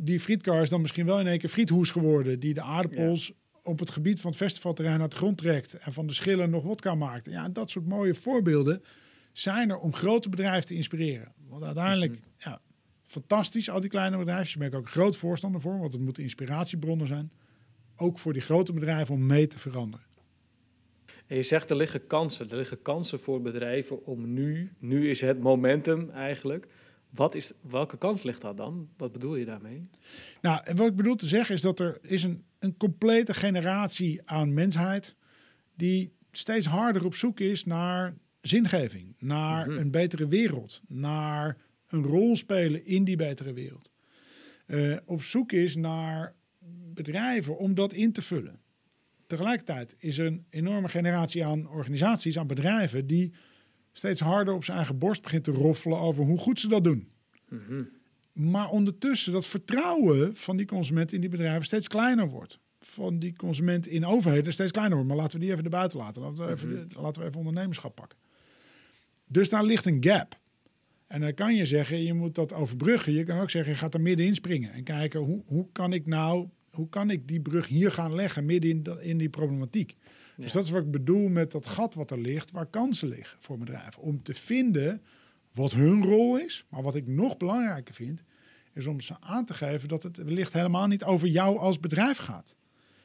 die frietkar is dan misschien wel in één keer friethoes geworden. Die de aardappels op het gebied van het festivalterrein uit de grond trekt. En van de schillen nog wodka maakt. Ja, dat soort mooie voorbeelden zijn er om grote bedrijven te inspireren. Want uiteindelijk, Mhm. ja, fantastisch al die kleine bedrijven. Daar ben ik ook groot voorstander voor. Want het moeten inspiratiebronnen zijn. Ook voor die grote bedrijven om mee te veranderen. En je zegt er liggen kansen. Er liggen kansen voor bedrijven om nu, nu is het momentum eigenlijk. Wat is, welke kans ligt dat dan? Wat bedoel je daarmee? Nou, en wat ik bedoel te zeggen is dat er is een, een complete generatie aan mensheid die steeds harder op zoek is naar zingeving, naar Mhm. een betere wereld, naar een rol spelen in die betere wereld. Eh, op zoek is naar bedrijven om dat in te vullen. Tegelijkertijd is er een enorme generatie aan organisaties, aan bedrijven, die steeds harder op zijn eigen borst begint te roffelen over hoe goed ze dat doen. Mhm. Maar ondertussen dat vertrouwen van die consument in die bedrijven steeds kleiner wordt. Van die consument in overheden steeds kleiner wordt. Maar laten we die even erbuiten laten. Laten we even, laten we even ondernemerschap pakken. Dus daar ligt een gap. En dan kan je zeggen, je moet dat overbruggen. Je kan ook zeggen, je gaat er middenin springen. En kijken, hoe, hoe kan ik nou, hoe kan ik die brug hier gaan leggen midden in, in die problematiek. Dus dat is wat ik bedoel met dat gat wat er ligt, waar kansen liggen voor bedrijven. Om te vinden wat hun rol is. Maar wat ik nog belangrijker vind, is om ze aan te geven dat het wellicht helemaal niet over jou als bedrijf gaat.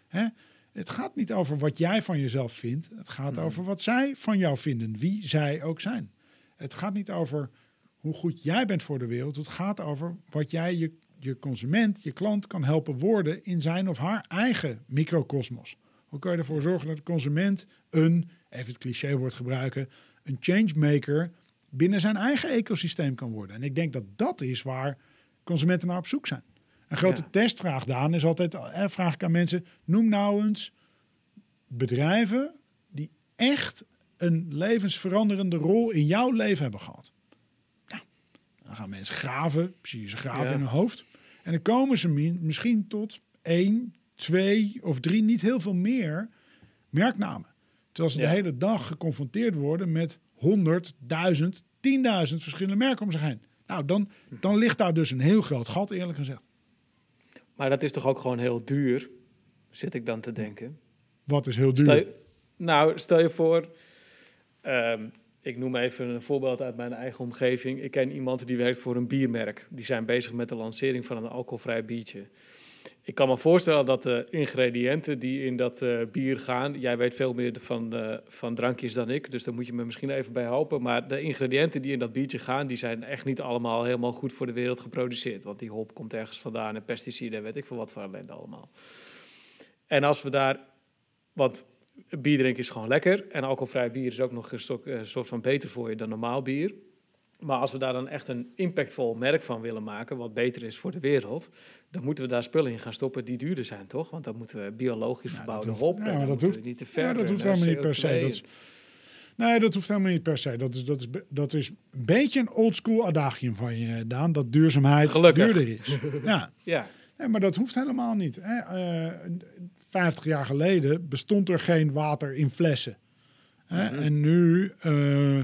Hè? Het gaat niet over wat jij van jezelf vindt. Het gaat Mhm. over wat zij van jou vinden, wie zij ook zijn. Het gaat niet over hoe goed jij bent voor de wereld. Het gaat over wat jij je, je consument, je klant kan helpen worden in zijn of haar eigen microcosmos. Hoe kan je ervoor zorgen dat de consument een, even het clichéwoord gebruiken, een changemaker binnen zijn eigen ecosysteem kan worden. En ik denk dat dat is waar consumenten naar op zoek zijn. Een grote Ja. testvraag, Daan, is altijd, eh, vraag ik aan mensen, noem nou eens bedrijven die echt een levensveranderende rol in jouw leven hebben gehad. Ja, dan gaan mensen graven, zie je ze graven Ja. in hun hoofd. En dan komen ze misschien tot één, twee of drie, niet heel veel meer merknamen. Terwijl ze Ja. de hele dag geconfronteerd worden met 100, 1000, 10.000 verschillende merken om zich heen. Nou, dan, dan ligt daar dus een heel groot gat, eerlijk gezegd. Maar dat is toch ook gewoon heel duur, zit ik dan te denken. Wat is heel duur. Stel je, nou, stel je voor, ehm, ik noem even een voorbeeld uit mijn eigen omgeving. Ik ken iemand die werkt voor een biermerk. Die zijn bezig met de lancering van een alcoholvrij biertje. Ik kan me voorstellen dat de ingrediënten die in dat eh, bier gaan, jij weet veel meer van, eh, van drankjes dan ik, dus daar moet je me misschien even bij helpen. Maar de ingrediënten die in dat biertje gaan, die zijn echt niet allemaal helemaal goed voor de wereld geproduceerd. Want die hop komt ergens vandaan en pesticiden en weet ik veel wat voor ellende allemaal. En als we daar, want bier drinken is gewoon lekker. En alcoholvrij bier is ook nog een, eh, soort van beter voor je dan normaal bier. Maar als we daar dan echt een impactvol merk van willen maken, wat beter is voor de wereld, dan moeten we daar spullen in gaan stoppen die duurder zijn, toch? Want dan moeten we biologisch Ja, verbouwde hop. ja, maar dat hoeft- niet te ver. Ja, dat hoeft eh, helemaal niet per se. CO2 Dat is, nee, dat hoeft helemaal niet per se. Dat is, dat is, dat is een beetje een oldschool adagium van je, Daan. Dat duurzaamheid Gelukkig. duurder is. ja, Ja, nee, maar dat hoeft helemaal niet. Hè. Eh, 50 jaar geleden bestond er geen water in flessen. Hè. Mhm. En nu eh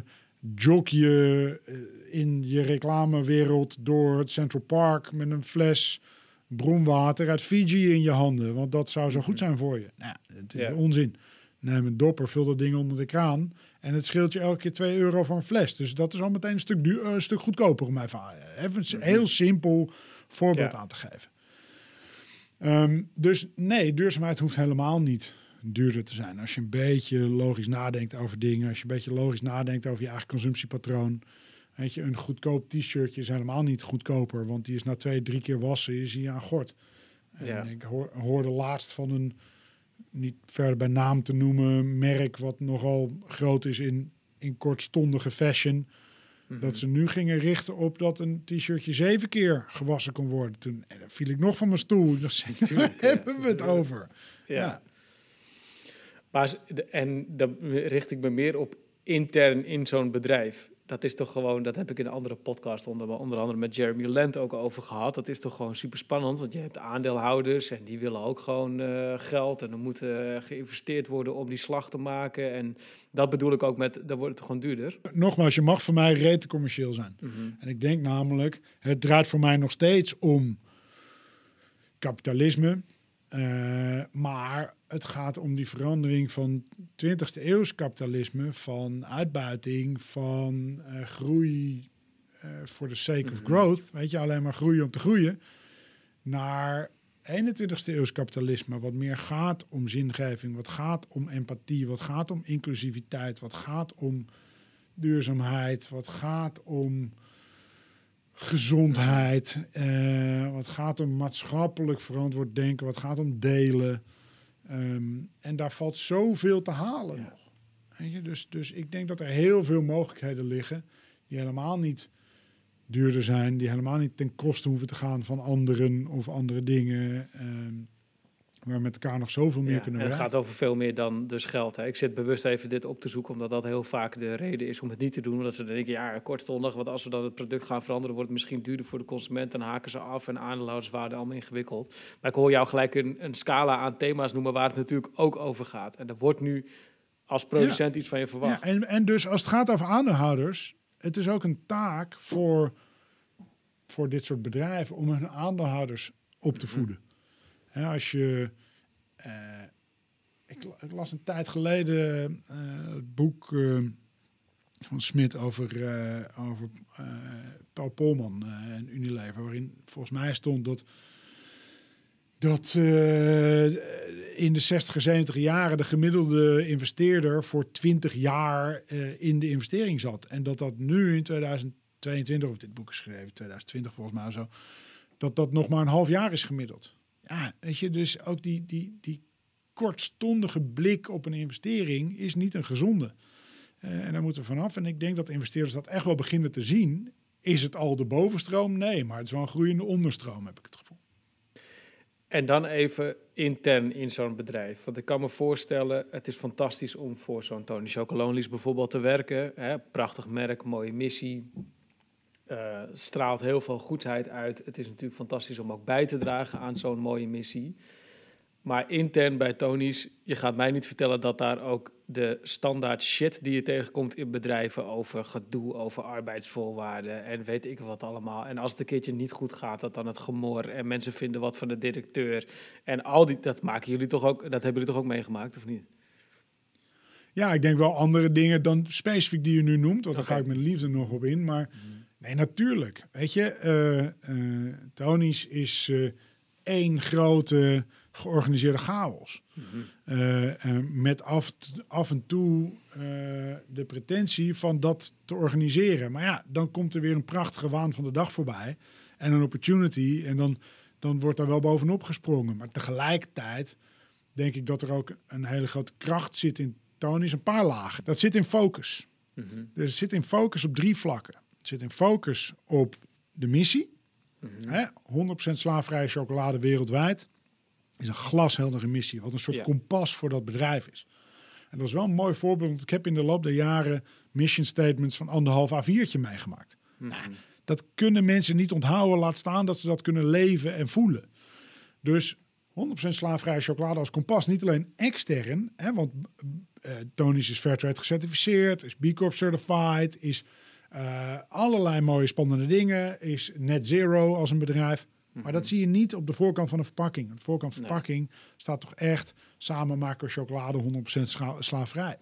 jog je eh, in je reclamewereld door het Central Park met een fles bronwater uit Fiji in je handen. Want dat zou zo goed zijn voor je. Nou, is Ja. onzin. Neem een dopper, vul dat ding onder de kraan. En het scheelt je elke keer 2 euro voor een fles. Dus dat is al meteen een stuk, duur, eh, een stuk goedkoper om even, even een heel simpel voorbeeld Ja. aan te geven. Ehm, dus nee, duurzaamheid hoeft helemaal niet duurder te zijn. Als je een beetje logisch nadenkt over dingen, als je een beetje logisch nadenkt over je eigen consumptiepatroon. Weet je, een goedkoop t-shirtje is helemaal niet goedkoper, want die is na twee, drie keer wassen, is hij aan gort. En Ja. ik hoor, hoorde laatst van een, niet verder bij naam te noemen, merk wat nogal groot is in, in kortstondige fashion. Mhm. Dat ze nu gingen richten op dat een t-shirtje zeven keer gewassen kon worden. Toen eh, viel ik nog van mijn stoel. Ja. hebben we het over? ja. Ja. Maar, en dan richt ik me meer op intern in zo'n bedrijf. Dat is toch gewoon, dat heb ik in een andere podcast onder, onder andere met Jeremy Lent ook over gehad. Dat is toch gewoon super spannend, want je hebt aandeelhouders en die willen ook gewoon eh, geld. En er moet eh, geïnvesteerd worden om die slag te maken. En dat bedoel ik ook met, dan wordt het gewoon duurder. Nogmaals, je mag voor mij rete commercieel zijn. En ik denk namelijk, het draait voor mij nog steeds om kapitalisme. Eh, maar het gaat om die verandering van 20e eeuws kapitalisme, van uitbuiting, van eh, groei eh, voor de sake of Mhm. growth. Weet je, alleen maar groeien om te groeien. Naar 21e eeuws kapitalisme, wat meer gaat om zingeving, wat gaat om empathie, wat gaat om inclusiviteit, wat gaat om duurzaamheid, wat gaat om gezondheid, eh, wat gaat om maatschappelijk verantwoord denken, wat gaat om delen. Ehm, en daar valt zoveel te halen Ja. nog. Weet je? Dus, dus ik denk dat er heel veel mogelijkheden liggen die helemaal niet duurder zijn, die helemaal niet ten koste hoeven te gaan van anderen of andere dingen. ehm, waar we met elkaar nog zoveel meer Ja, kunnen en het gaat over veel meer dan dus geld. Hè. Ik zit bewust even dit op te zoeken, omdat dat heel vaak de reden is om het niet te doen. Omdat ze dan denken, ja, kortstondig, want als we dan het product gaan veranderen, wordt het misschien duurder voor de consument. Dan haken ze af en aandeelhouderswaarde allemaal ingewikkeld. Maar ik hoor jou gelijk een, een scala aan thema's noemen waar het natuurlijk ook over gaat. En er wordt nu als producent iets van je verwacht. Ja, en, en dus als het gaat over aandeelhouders, het is ook een taak voor, voor dit soort bedrijven om hun aandeelhouders op te voeden. Als je, eh, ik, la- ik las een tijd geleden eh, het boek eh, van Smit over, over Paul Polman en Unilever, waarin volgens mij stond dat dat in de 60, 70 jaren de gemiddelde investeerder voor 20 jaar in de investering zat. En dat dat nu in 2022, of dit boek geschreven, 2020 volgens mij zo, dat dat nog maar een half jaar is gemiddeld. Ja, weet je, dus ook die, die, die kortstondige blik op een investering is niet een gezonde. Eh, en daar moeten we vanaf. En ik denk dat investeerders dat echt wel beginnen te zien. Is het al de bovenstroom? Nee, maar het is wel een groeiende onderstroom, heb ik het gevoel. En dan even intern in zo'n bedrijf. Want ik kan me voorstellen, het is fantastisch om voor zo'n Tony Chocolonely's bijvoorbeeld te werken. Hè? Prachtig merk, mooie missie. Uh, straalt heel veel goedheid uit. Het is natuurlijk fantastisch om ook bij te dragen aan zo'n mooie missie. Maar intern bij Tony's, je gaat mij niet vertellen dat daar ook de standaard shit die je tegenkomt in bedrijven over gedoe, over arbeidsvoorwaarden en weet ik wat allemaal. En als het een keertje niet goed gaat, dat dan het gemor en mensen vinden wat van de directeur. En al die, dat maken jullie toch ook, dat hebben jullie toch ook meegemaakt, of niet? Ja, ik denk wel andere dingen dan specifiek die je nu noemt, want daar ga ik met liefde nog op in. Maar mhm. Nee, natuurlijk. Weet je, uh, uh, Tony's is uh, één grote georganiseerde chaos. Mm met af, af en toe de pretentie van dat te organiseren. Maar ja, dan komt er weer een prachtige waan van de dag voorbij. En een opportunity. En dan, dan wordt daar wel bovenop gesprongen. Maar tegelijkertijd denk ik dat er ook een hele grote kracht zit in Tony's. Een paar lagen. Dat zit in focus. Mm -hmm. Dus het zit in focus op drie vlakken. Zit in focus op de missie. Mm -hmm. 100% slaafvrije chocolade wereldwijd is een glasheldere missie. Wat een soort kompas voor dat bedrijf is. En dat is wel een mooi voorbeeld. Want ik heb in de loop der jaren mission statements van anderhalf A4'tje meegemaakt. Mhm. Nou, dat kunnen mensen niet onthouden. Laat staan dat ze dat kunnen leven en voelen. Dus 100% slaafvrije chocolade als kompas. Niet alleen extern. Hè, want uh, Tony's is Fairtrade gecertificeerd. Is B Corp certified. Is uh, allerlei mooie spannende dingen. Is net zero als een bedrijf. Maar dat mhm. zie je niet op de voorkant van de verpakking. Op de voorkant van de verpakking staat toch echt... samen maken we chocolade 100% sla slaafvrij.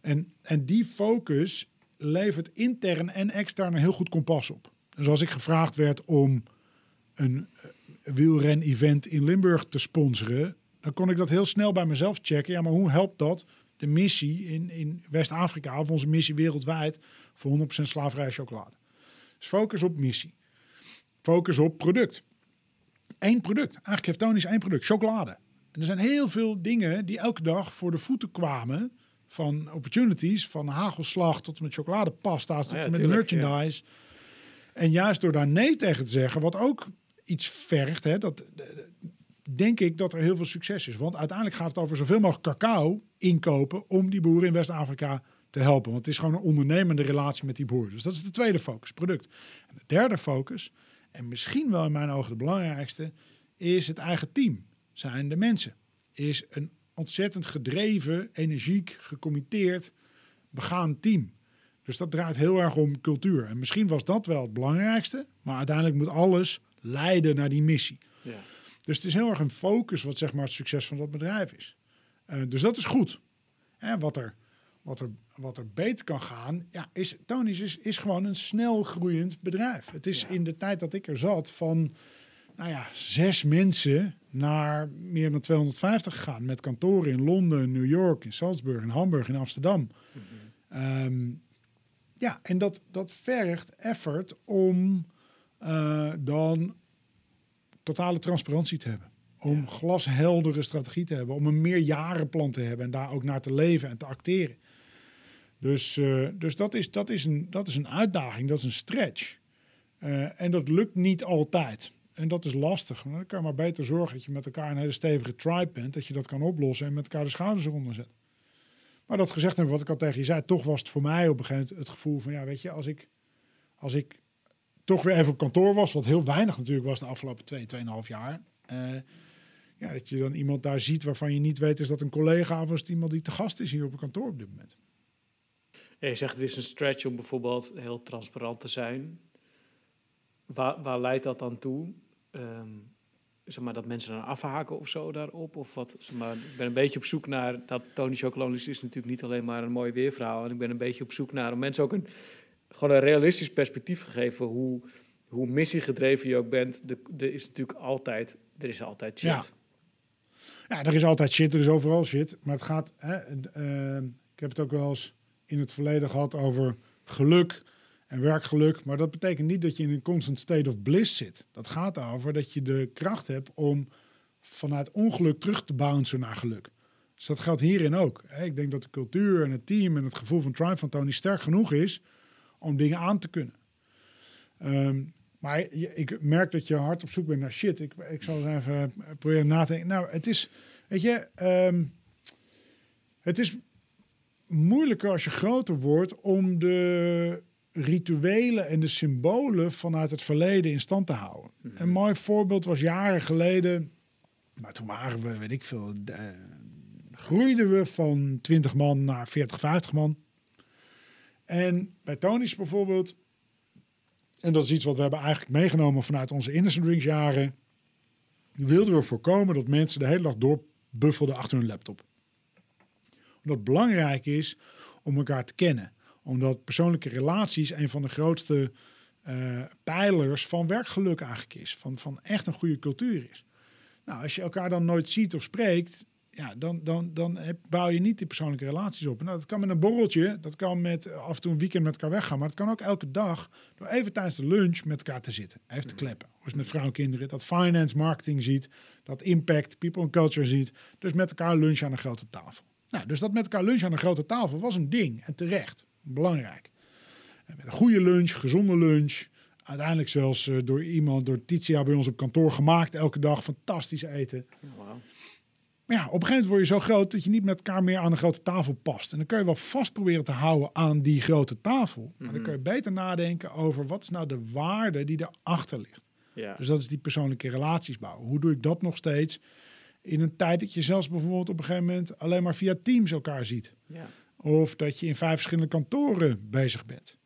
En, en die focus levert intern en extern een heel goed kompas op. Dus als ik gevraagd werd om een uh, wielren-event in Limburg te sponsoren... dan kon ik dat heel snel bij mezelf checken. Ja, maar hoe helpt dat de missie in, in West-Afrika... of onze missie wereldwijd voor 100% slaafvrij chocolade? Dus focus op missie. Focus op product één product. Eigenlijk heeft Tony's één product, chocolade. En er zijn heel veel dingen die elke dag voor de voeten kwamen. Van opportunities, van hagelslag tot met chocoladepasta's, tot ah met merchandise. En juist door daar nee tegen te zeggen, wat ook iets vergt, hè, dat, denk ik dat er heel veel succes is. Want uiteindelijk gaat het over zoveel mogelijk cacao inkopen om die boeren in West-Afrika te helpen. Want het is gewoon een ondernemende relatie met die boeren. Dus dat is de tweede focus, product. En de derde focus en misschien wel in mijn ogen de belangrijkste, is het eigen team. Zijn de mensen. Is een ontzettend gedreven, energiek, gecommitteerd, begaan team. Dus dat draait heel erg om cultuur. En misschien was dat wel het belangrijkste, maar uiteindelijk moet alles leiden naar die missie. Ja. Dus het is heel erg een focus wat zeg maar het succes van dat bedrijf is. Uh, dus dat is goed. En wat er wat er, wat er beter kan gaan, ja, is Tony's is, is gewoon een snel groeiend bedrijf. Het is in de tijd dat ik er zat van nou ja, zes mensen naar meer dan 250 gegaan. Met kantoren in Londen, New York, in Salzburg, in Hamburg, in Amsterdam. Ehm, ja, en dat, dat vergt effort om uh, dan totale transparantie te hebben. Om glasheldere strategie te hebben. Om een meerjarenplan te hebben en daar ook naar te leven en te acteren. Dus, uh, dus dat, is, dat, is een, dat is een uitdaging, dat is een stretch. Uh, en dat lukt niet altijd. En dat is lastig. Dan kan je maar beter zorgen dat je met elkaar een hele stevige tribe bent. Dat je dat kan oplossen en met elkaar de schouders eronder zet. Maar dat gezegd hebben, wat ik al tegen je zei, toch was het voor mij op een gegeven moment het gevoel van, ja, weet je, als ik, als ik toch weer even op kantoor was, wat heel weinig natuurlijk was de afgelopen twee, tweeënhalf jaar. Uh, ja, dat je dan iemand daar ziet waarvan je niet weet, is dat een collega of is het iemand die te gast is hier op het kantoor op dit moment je zegt het is een stretch om bijvoorbeeld heel transparant te zijn. Waar, waar leidt dat dan toe? Um, zeg maar, dat mensen dan afhaken of zo daarop? Of wat, zeg maar, ik ben een beetje op zoek naar dat Tony Chocolonis is natuurlijk niet alleen maar een mooi weerverhaal. En ik ben een beetje op zoek naar om mensen ook een, gewoon een realistisch perspectief te geven hoe, hoe missiegedreven je ook bent. Er is natuurlijk altijd, er is altijd shit. Ja. ja, er is altijd shit, er is overal shit. Maar het gaat, hè, uh, ik heb het ook wel eens in het verleden gehad over geluk en werkgeluk. Maar dat betekent niet dat je in een constant state of bliss zit. Dat gaat over dat je de kracht hebt om vanuit ongeluk terug te bouncen naar geluk. Dus dat geldt hierin ook. Ik denk dat de cultuur en het team en het gevoel van tribe van Tony sterk genoeg is om dingen aan te kunnen. Ehm, maar ik merk dat je hard op zoek bent naar shit. Ik, ik zal even proberen na te denken. Nou, het is, weet je, ehm, het is moeilijker als je groter wordt om de rituelen en de symbolen vanuit het verleden in stand te houden. Een mooi voorbeeld was jaren geleden, maar toen waren we, weet ik veel, eh, groeiden we van 20 man naar 40, 50 man. En bij Tony's bijvoorbeeld, en dat is iets wat we hebben eigenlijk meegenomen vanuit onze Innocent Drinks jaren, wilden we voorkomen dat mensen de hele dag doorbuffelden achter hun laptop. Omdat het belangrijk is om elkaar te kennen. Omdat persoonlijke relaties een van de grootste eh, pijlers van werkgeluk eigenlijk is. Van, van echt een goede cultuur is. Nou, als je elkaar dan nooit ziet of spreekt, ja, dan, dan, dan heb, bouw je niet die persoonlijke relaties op. Nou, dat kan met een borreltje, dat kan met eh, af en toe een weekend met elkaar weggaan, maar het kan ook elke dag door even tijdens de lunch met elkaar te zitten, even te kleppen. Of eens met vrouwen en kinderen, dat finance, marketing ziet, dat impact, people and culture ziet. Dus met elkaar lunch aan een grote tafel. Nou, dus dat met elkaar lunch aan een grote tafel was een ding en terecht, belangrijk. En met een goede lunch, gezonde lunch. Uiteindelijk zelfs eh, door iemand, door Titia bij ons op kantoor gemaakt elke dag. Fantastisch eten. Wauw. Maar ja, op een gegeven moment word je zo groot dat je niet met elkaar meer aan een grote tafel past. En dan kun je wel vast proberen te houden aan die grote tafel. Maar dan kun je beter nadenken over wat is nou de waarde die erachter ligt. Ja. Dus dat is die persoonlijke relaties bouwen. Hoe doe ik dat nog steeds in een tijd dat je zelfs bijvoorbeeld op een gegeven moment alleen maar via Teams elkaar ziet. ja. Of dat je in vijf verschillende kantoren bezig bent.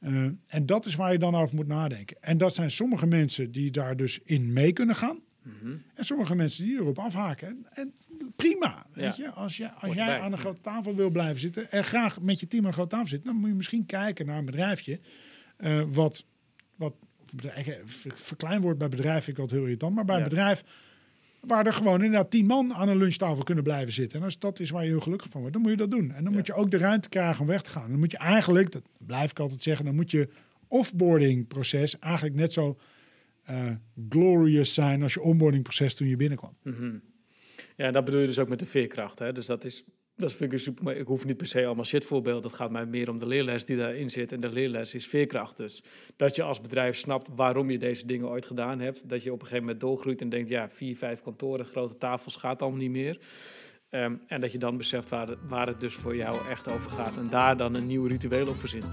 Eh, en dat is waar je dan over moet nadenken. En dat zijn sommige mensen die daar dus in mee kunnen gaan. Mhm. En sommige mensen die erop afhaken. En, en prima, weet Ja. je. Als, je, als jij aan een grote tafel wil blijven zitten... en graag met je team aan een grote tafel zit... dan moet je misschien kijken naar een bedrijfje... eh, wat, wat eh, ver- verklein wordt bij bedrijf, vind ik altijd heel irritant. Maar bij Ja. een bedrijf waar er gewoon inderdaad tien man aan een lunchtafel kunnen blijven zitten. En als dat is waar je heel gelukkig van wordt, dan moet je dat doen. En dan Ja. moet je ook de ruimte krijgen om weg te gaan. Dan moet je eigenlijk, dat blijf ik altijd zeggen, dan moet je offboarding proces eigenlijk net zo eh, glorious zijn als je onboarding proces toen je binnenkwam. Mhm. Ja, dat bedoel je dus ook met de veerkracht. Hè? Dus dat is, dat vind ik super. maar Ik hoef niet per se allemaal shit voorbeeld. Het gaat mij meer om de leerles die daarin zit. En de leerles is veerkracht. Dus dat je als bedrijf snapt waarom je deze dingen ooit gedaan hebt. Dat je op een gegeven moment doorgroeit en denkt: ja, vier, vijf kantoren, grote tafels gaat allemaal niet meer. Ehm, en dat je dan beseft waar, waar het dus voor jou echt over gaat. En daar dan een nieuw ritueel op verzinnen.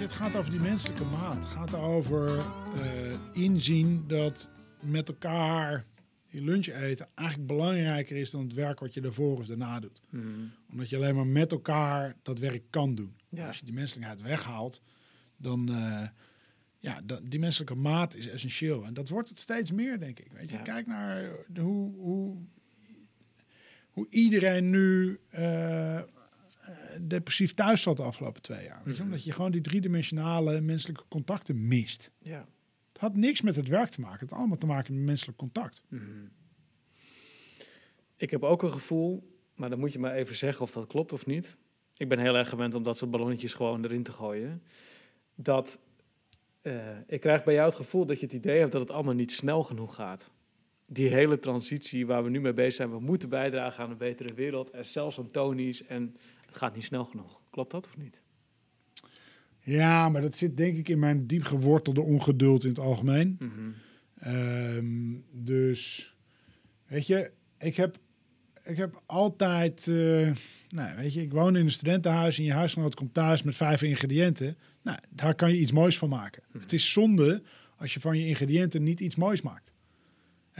Je, het gaat over die menselijke maat. Het gaat over eh, inzien dat met elkaar die lunch eten eigenlijk belangrijker is dan het werk wat je daarvoor of daarna doet. Mhm. Omdat je alleen maar met elkaar dat werk kan doen. Ja. Als je die menselijkheid weghaalt, dan uh, ja, die menselijke maat is essentieel. En dat wordt het steeds meer, denk ik. Weet je, Ja. kijk naar de, hoe, hoe, hoe iedereen nu uh, depressief thuis zat de afgelopen twee jaar. Je? Mhm. Omdat je gewoon die driedimensionale menselijke contacten mist. Ja. Het had niks met het werk te maken. Het had allemaal te maken met menselijk contact. Mhm. Ik heb ook een gevoel, maar dan moet je maar even zeggen of dat klopt of niet. Ik ben heel erg gewend om dat soort ballonnetjes gewoon erin te gooien. Dat uh, ik krijg bij jou het gevoel dat je het idee hebt dat het allemaal niet snel genoeg gaat. Die hele transitie waar we nu mee bezig zijn, we moeten bijdragen aan een betere wereld. En zelfs aan Tony's en het gaat niet snel genoeg. Klopt dat of niet? Ja, maar dat zit denk ik in mijn diep gewortelde ongeduld in het algemeen. Mm -hmm. um, dus, weet je, ik heb, ik heb altijd, uh, nou, weet je, ik woon in een studentenhuis en je huisgenoot komt thuis met vijf ingrediënten. Nou, daar kan je iets moois van maken. Mhm. Het is zonde als je van je ingrediënten niet iets moois maakt.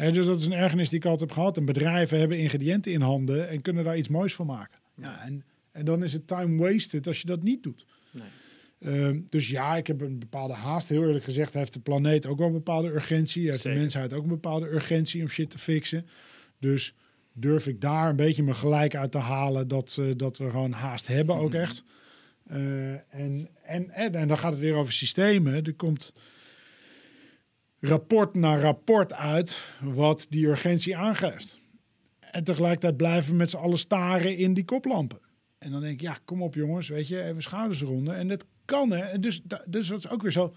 En dus dat is een ergernis die ik altijd heb gehad. En bedrijven hebben ingrediënten in handen en kunnen daar iets moois van maken. Ja, en, en dan is het time wasted als je dat niet doet. Nee. Um, dus ja, ik heb een bepaalde haast. Heel eerlijk gezegd heeft de planeet ook wel een bepaalde urgentie. Heeft Zeker. de mensheid ook een bepaalde urgentie om shit te fixen. Dus durf ik daar een beetje mijn gelijk uit te halen dat, uh, dat we gewoon haast hebben ook Mhm. echt. Uh, en, en, en, en dan gaat het weer over systemen. Er komt rapport na rapport uit wat die urgentie aangeeft. En tegelijkertijd blijven we met z'n allen staren in die koplampen. En dan denk ik, ja, kom op jongens, weet je, even schouders eronder. En dat kan, hè. En dus, dus dat is ook weer zo.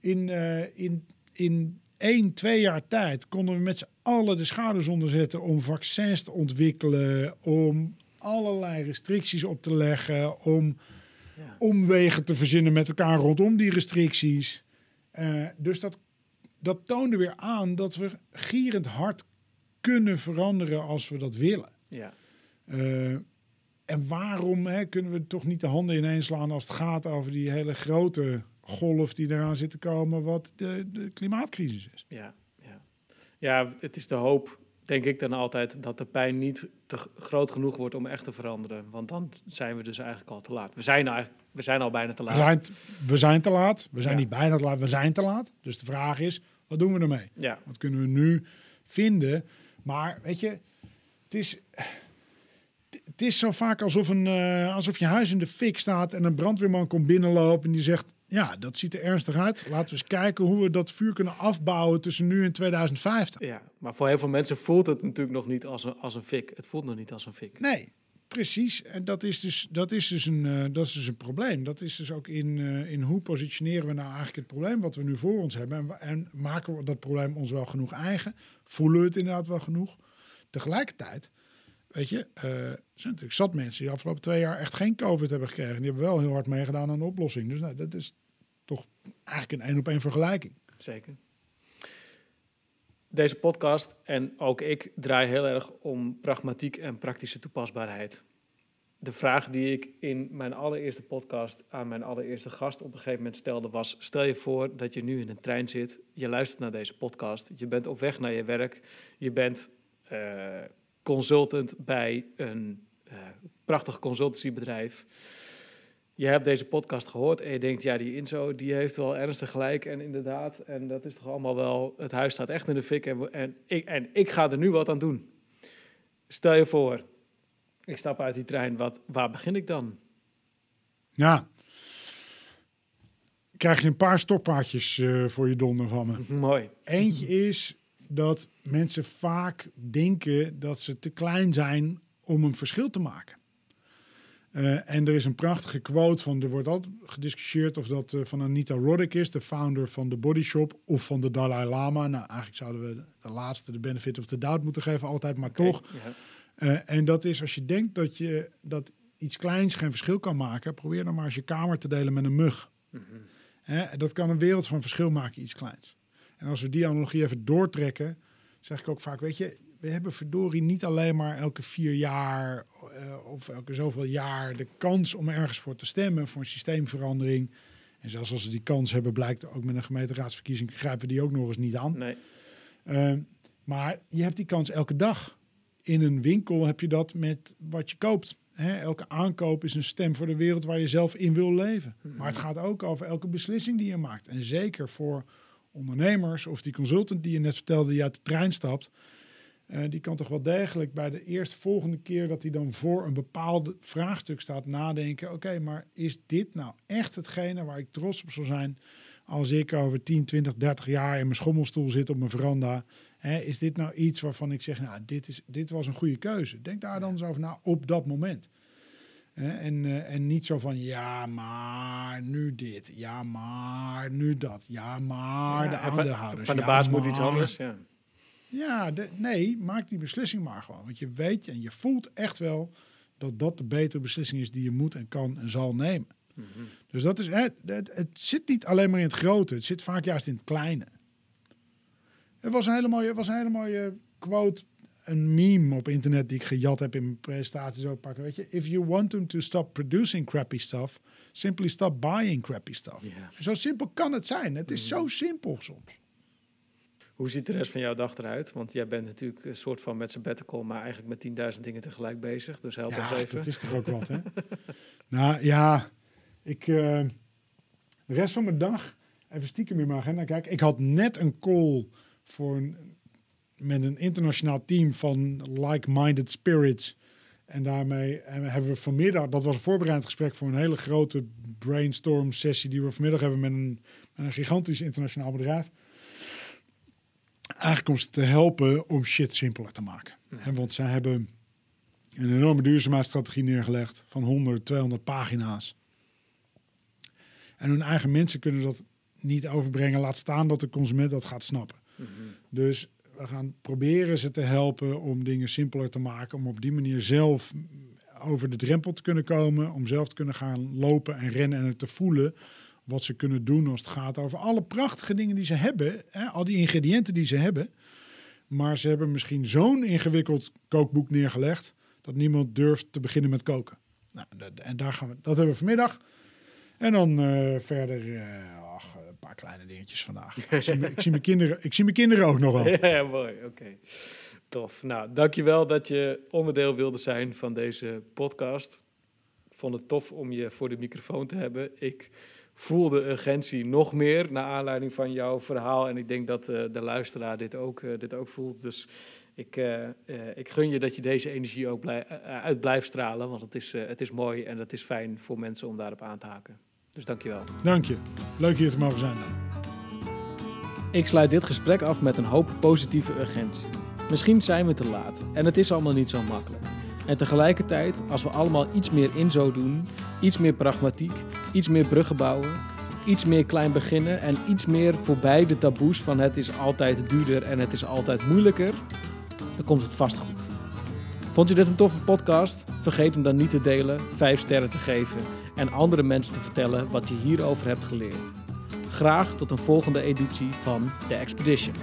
In, uh, in, in één, twee jaar tijd konden we met z'n allen de schouders onderzetten om vaccins te ontwikkelen, om allerlei restricties op te leggen, om Ja. omwegen te verzinnen met elkaar rondom die restricties. Eh, dus dat, dat toonde weer aan dat we gierend hard kunnen veranderen als we dat willen. Ja. Eh, en waarom hè, kunnen we toch niet de handen ineens slaan als het gaat over die hele grote golf die eraan zit te komen, wat de, de klimaatcrisis is? Ja, ja. ja, het is de hoop, denk ik dan altijd, dat de pijn niet te groot genoeg wordt om echt te veranderen. Want dan zijn we dus eigenlijk al te laat. We zijn, eigenlijk, we zijn al bijna te We laat. zijn, t- we zijn te laat. We zijn Ja. niet bijna te laat, we zijn te laat. Dus de vraag is, wat doen we ermee? Ja, Wat kunnen we nu vinden? Maar weet je, het is, het is zo vaak alsof, een, eh, alsof je huis in de fik staat en een brandweerman komt binnenlopen en die zegt, ja, dat ziet er ernstig uit. Laten we eens kijken hoe we dat vuur kunnen afbouwen tussen nu en 2050. ja, maar voor heel veel mensen voelt het natuurlijk nog niet als een, als een fik. Het voelt nog niet als een fik. Nee, precies. En dat is dus, dat is dus, een, eh, dat is dus een probleem. Dat is dus ook in, eh, in hoe positioneren we nou eigenlijk het probleem wat we nu voor ons hebben. En, en maken we dat probleem ons wel genoeg eigen? Voelen we het inderdaad wel genoeg? Tegelijkertijd, weet je, eh, er zijn natuurlijk zat mensen die afgelopen twee jaar echt geen COVID hebben gekregen. Die hebben wel heel hard meegedaan aan de oplossing. Dus nou, dat is toch eigenlijk een één op één vergelijking. Zeker. Deze podcast en ook ik draai heel erg om pragmatiek en praktische toepasbaarheid. De vraag die ik in mijn allereerste podcast aan mijn allereerste gast op een gegeven moment stelde was: stel je voor dat je nu in een trein zit, je luistert naar deze podcast, je bent op weg naar je werk, je bent eh, consultant bij een eh, prachtig consultancybedrijf. Je hebt deze podcast gehoord en je denkt, ja, die Inzo, die heeft wel ernstig gelijk. En inderdaad, en dat is toch allemaal wel, het huis staat echt in de fik en, en, ik, en ik ga er nu wat aan doen. Stel je voor, ik stap uit die trein, wat, waar begin ik dan? Ja. Krijg je een paar stokpaardjes eh, voor je donder van me. Mooi. Eentje is dat mensen vaak denken dat ze te klein zijn om een verschil te maken. Eh, en er is een prachtige quote van, er wordt altijd gediscussieerd of dat eh, van Anita Roddick is, de founder van de Body Shop, of van de Dalai Lama. Nou, eigenlijk zouden we de laatste de benefit of the doubt moeten geven altijd, maar toch. Eh, en dat is als je denkt dat, je, dat iets kleins geen verschil kan maken, probeer dan maar eens je kamer te delen met een mug. Mhm. Dat kan een wereld van verschil maken, iets kleins. En als we die analogie even doortrekken, zeg ik ook vaak, weet je, we hebben verdorie niet alleen maar elke vier jaar of elke zoveel jaar de kans om ergens voor te stemmen, voor een systeemverandering. En zelfs als we die kans hebben, blijkt ook met een gemeenteraadsverkiezing, grijpen we die ook nog eens niet aan. Nee. Uh, maar je hebt die kans elke dag. In een winkel heb je dat met wat je koopt. Hè, elke aankoop is een stem voor de wereld waar je zelf in wil leven. Maar het gaat ook over elke beslissing die je maakt. En zeker voor ondernemers of die consultant die je net vertelde die uit de trein stapt. Uh, die kan toch wel degelijk bij de eerste volgende keer dat hij dan voor een bepaald vraagstuk staat nadenken. Oké, okay, maar is dit nou echt hetgene waar ik trots op zal zijn als ik over 10, 20, 30 jaar in mijn schommelstoel zit op mijn veranda? Hè, is dit nou iets waarvan ik zeg, nou, dit, is, dit was een goede keuze? Denk daar dan eens over na op dat moment. Hè, en, uh, en niet zo van, ja, maar nu dit. Ja, maar nu dat. Ja, maar Ja, de van- aandeelhouders. Van de Ja, baas moet iets anders. Ja. Ja, de- nee, maak die beslissing maar gewoon. Want je weet en je voelt echt wel dat dat de betere beslissing is die je moet en kan en zal nemen. Mhm. Dus dat is, het, het, het zit niet alleen maar in het grote, het zit vaak juist in het kleine. Er was een hele mooie, was een hele mooie quote, een meme op internet die ik gejat heb in mijn presentaties ook pakken. Weet je, if you want them to stop producing crappy stuff, simply stop buying crappy stuff. Zo simpel kan het zijn. Het is zo simpel soms. Hoe ziet de rest van jouw dag eruit? Want jij bent natuurlijk een soort van met sabbatical, maar eigenlijk met 10.000 dingen tegelijk bezig. Dus help ons Ja, even. dat is toch ook wat, hè? nou ja, ik, eh, de rest van mijn dag, even stiekem in mijn agenda kijken. Ik had net een call voor een, met een internationaal team van like-minded spirits. En daarmee en hebben we vanmiddag, dat was een voorbereidend gesprek voor een hele grote brainstorm sessie die we vanmiddag hebben met een, met een gigantisch internationaal bedrijf. Eigenlijk om ze te helpen om shit simpeler te maken. En want zij hebben een enorme duurzaamheidsstrategie neergelegd van 100, 200 pagina's. En hun eigen mensen kunnen dat niet overbrengen. Laat staan dat de consument dat gaat snappen. Dus we gaan proberen ze te helpen om dingen simpeler te maken. Om op die manier zelf over de drempel te kunnen komen. Om zelf te kunnen gaan lopen en rennen en het te voelen. Wat ze kunnen doen als het gaat over alle prachtige dingen die ze hebben. Hè, al die ingrediënten die ze hebben. Maar ze hebben misschien zo'n ingewikkeld kookboek neergelegd. dat niemand durft te beginnen met koken. Nou, en daar gaan we, dat hebben we vanmiddag. En dan eh, verder, eh, ach, een paar kleine dingetjes vandaag. ik, zie, mijn- ik, zie mijn kinderen, ik zie mijn kinderen ook nog wel. Ja, ja, mooi. Oké. Tof. Nou, dankjewel dat je onderdeel wilde zijn van deze podcast. Ik vond het tof om je voor de microfoon te hebben. Ik voel de urgentie nog meer naar aanleiding van jouw verhaal. En ik denk dat eh, de luisteraar dit ook, eh, dit ook voelt. Dus ik, eh, eh, ik gun je dat je deze energie ook blij- uit blijft stralen. Want het is, eh, het is mooi en het is fijn voor mensen om daarop aan te haken. Dus dankjewel. Dank je. Leuk hier te mogen zijn dan. Ik sluit dit gesprek af met een hoop positieve urgentie. Misschien zijn we te laat en het is allemaal niet zo makkelijk. En tegelijkertijd, als we allemaal iets meer in zo doen, iets meer pragmatiek, iets meer bruggen bouwen, iets meer klein beginnen en iets meer voorbij de taboes van het is altijd duurder en het is altijd moeilijker, dan komt het vast goed. Vond je dit een toffe podcast? Vergeet hem dan niet te delen, 5 sterren te geven en andere mensen te vertellen wat je hierover hebt geleerd. Graag tot een volgende editie van The Expedition.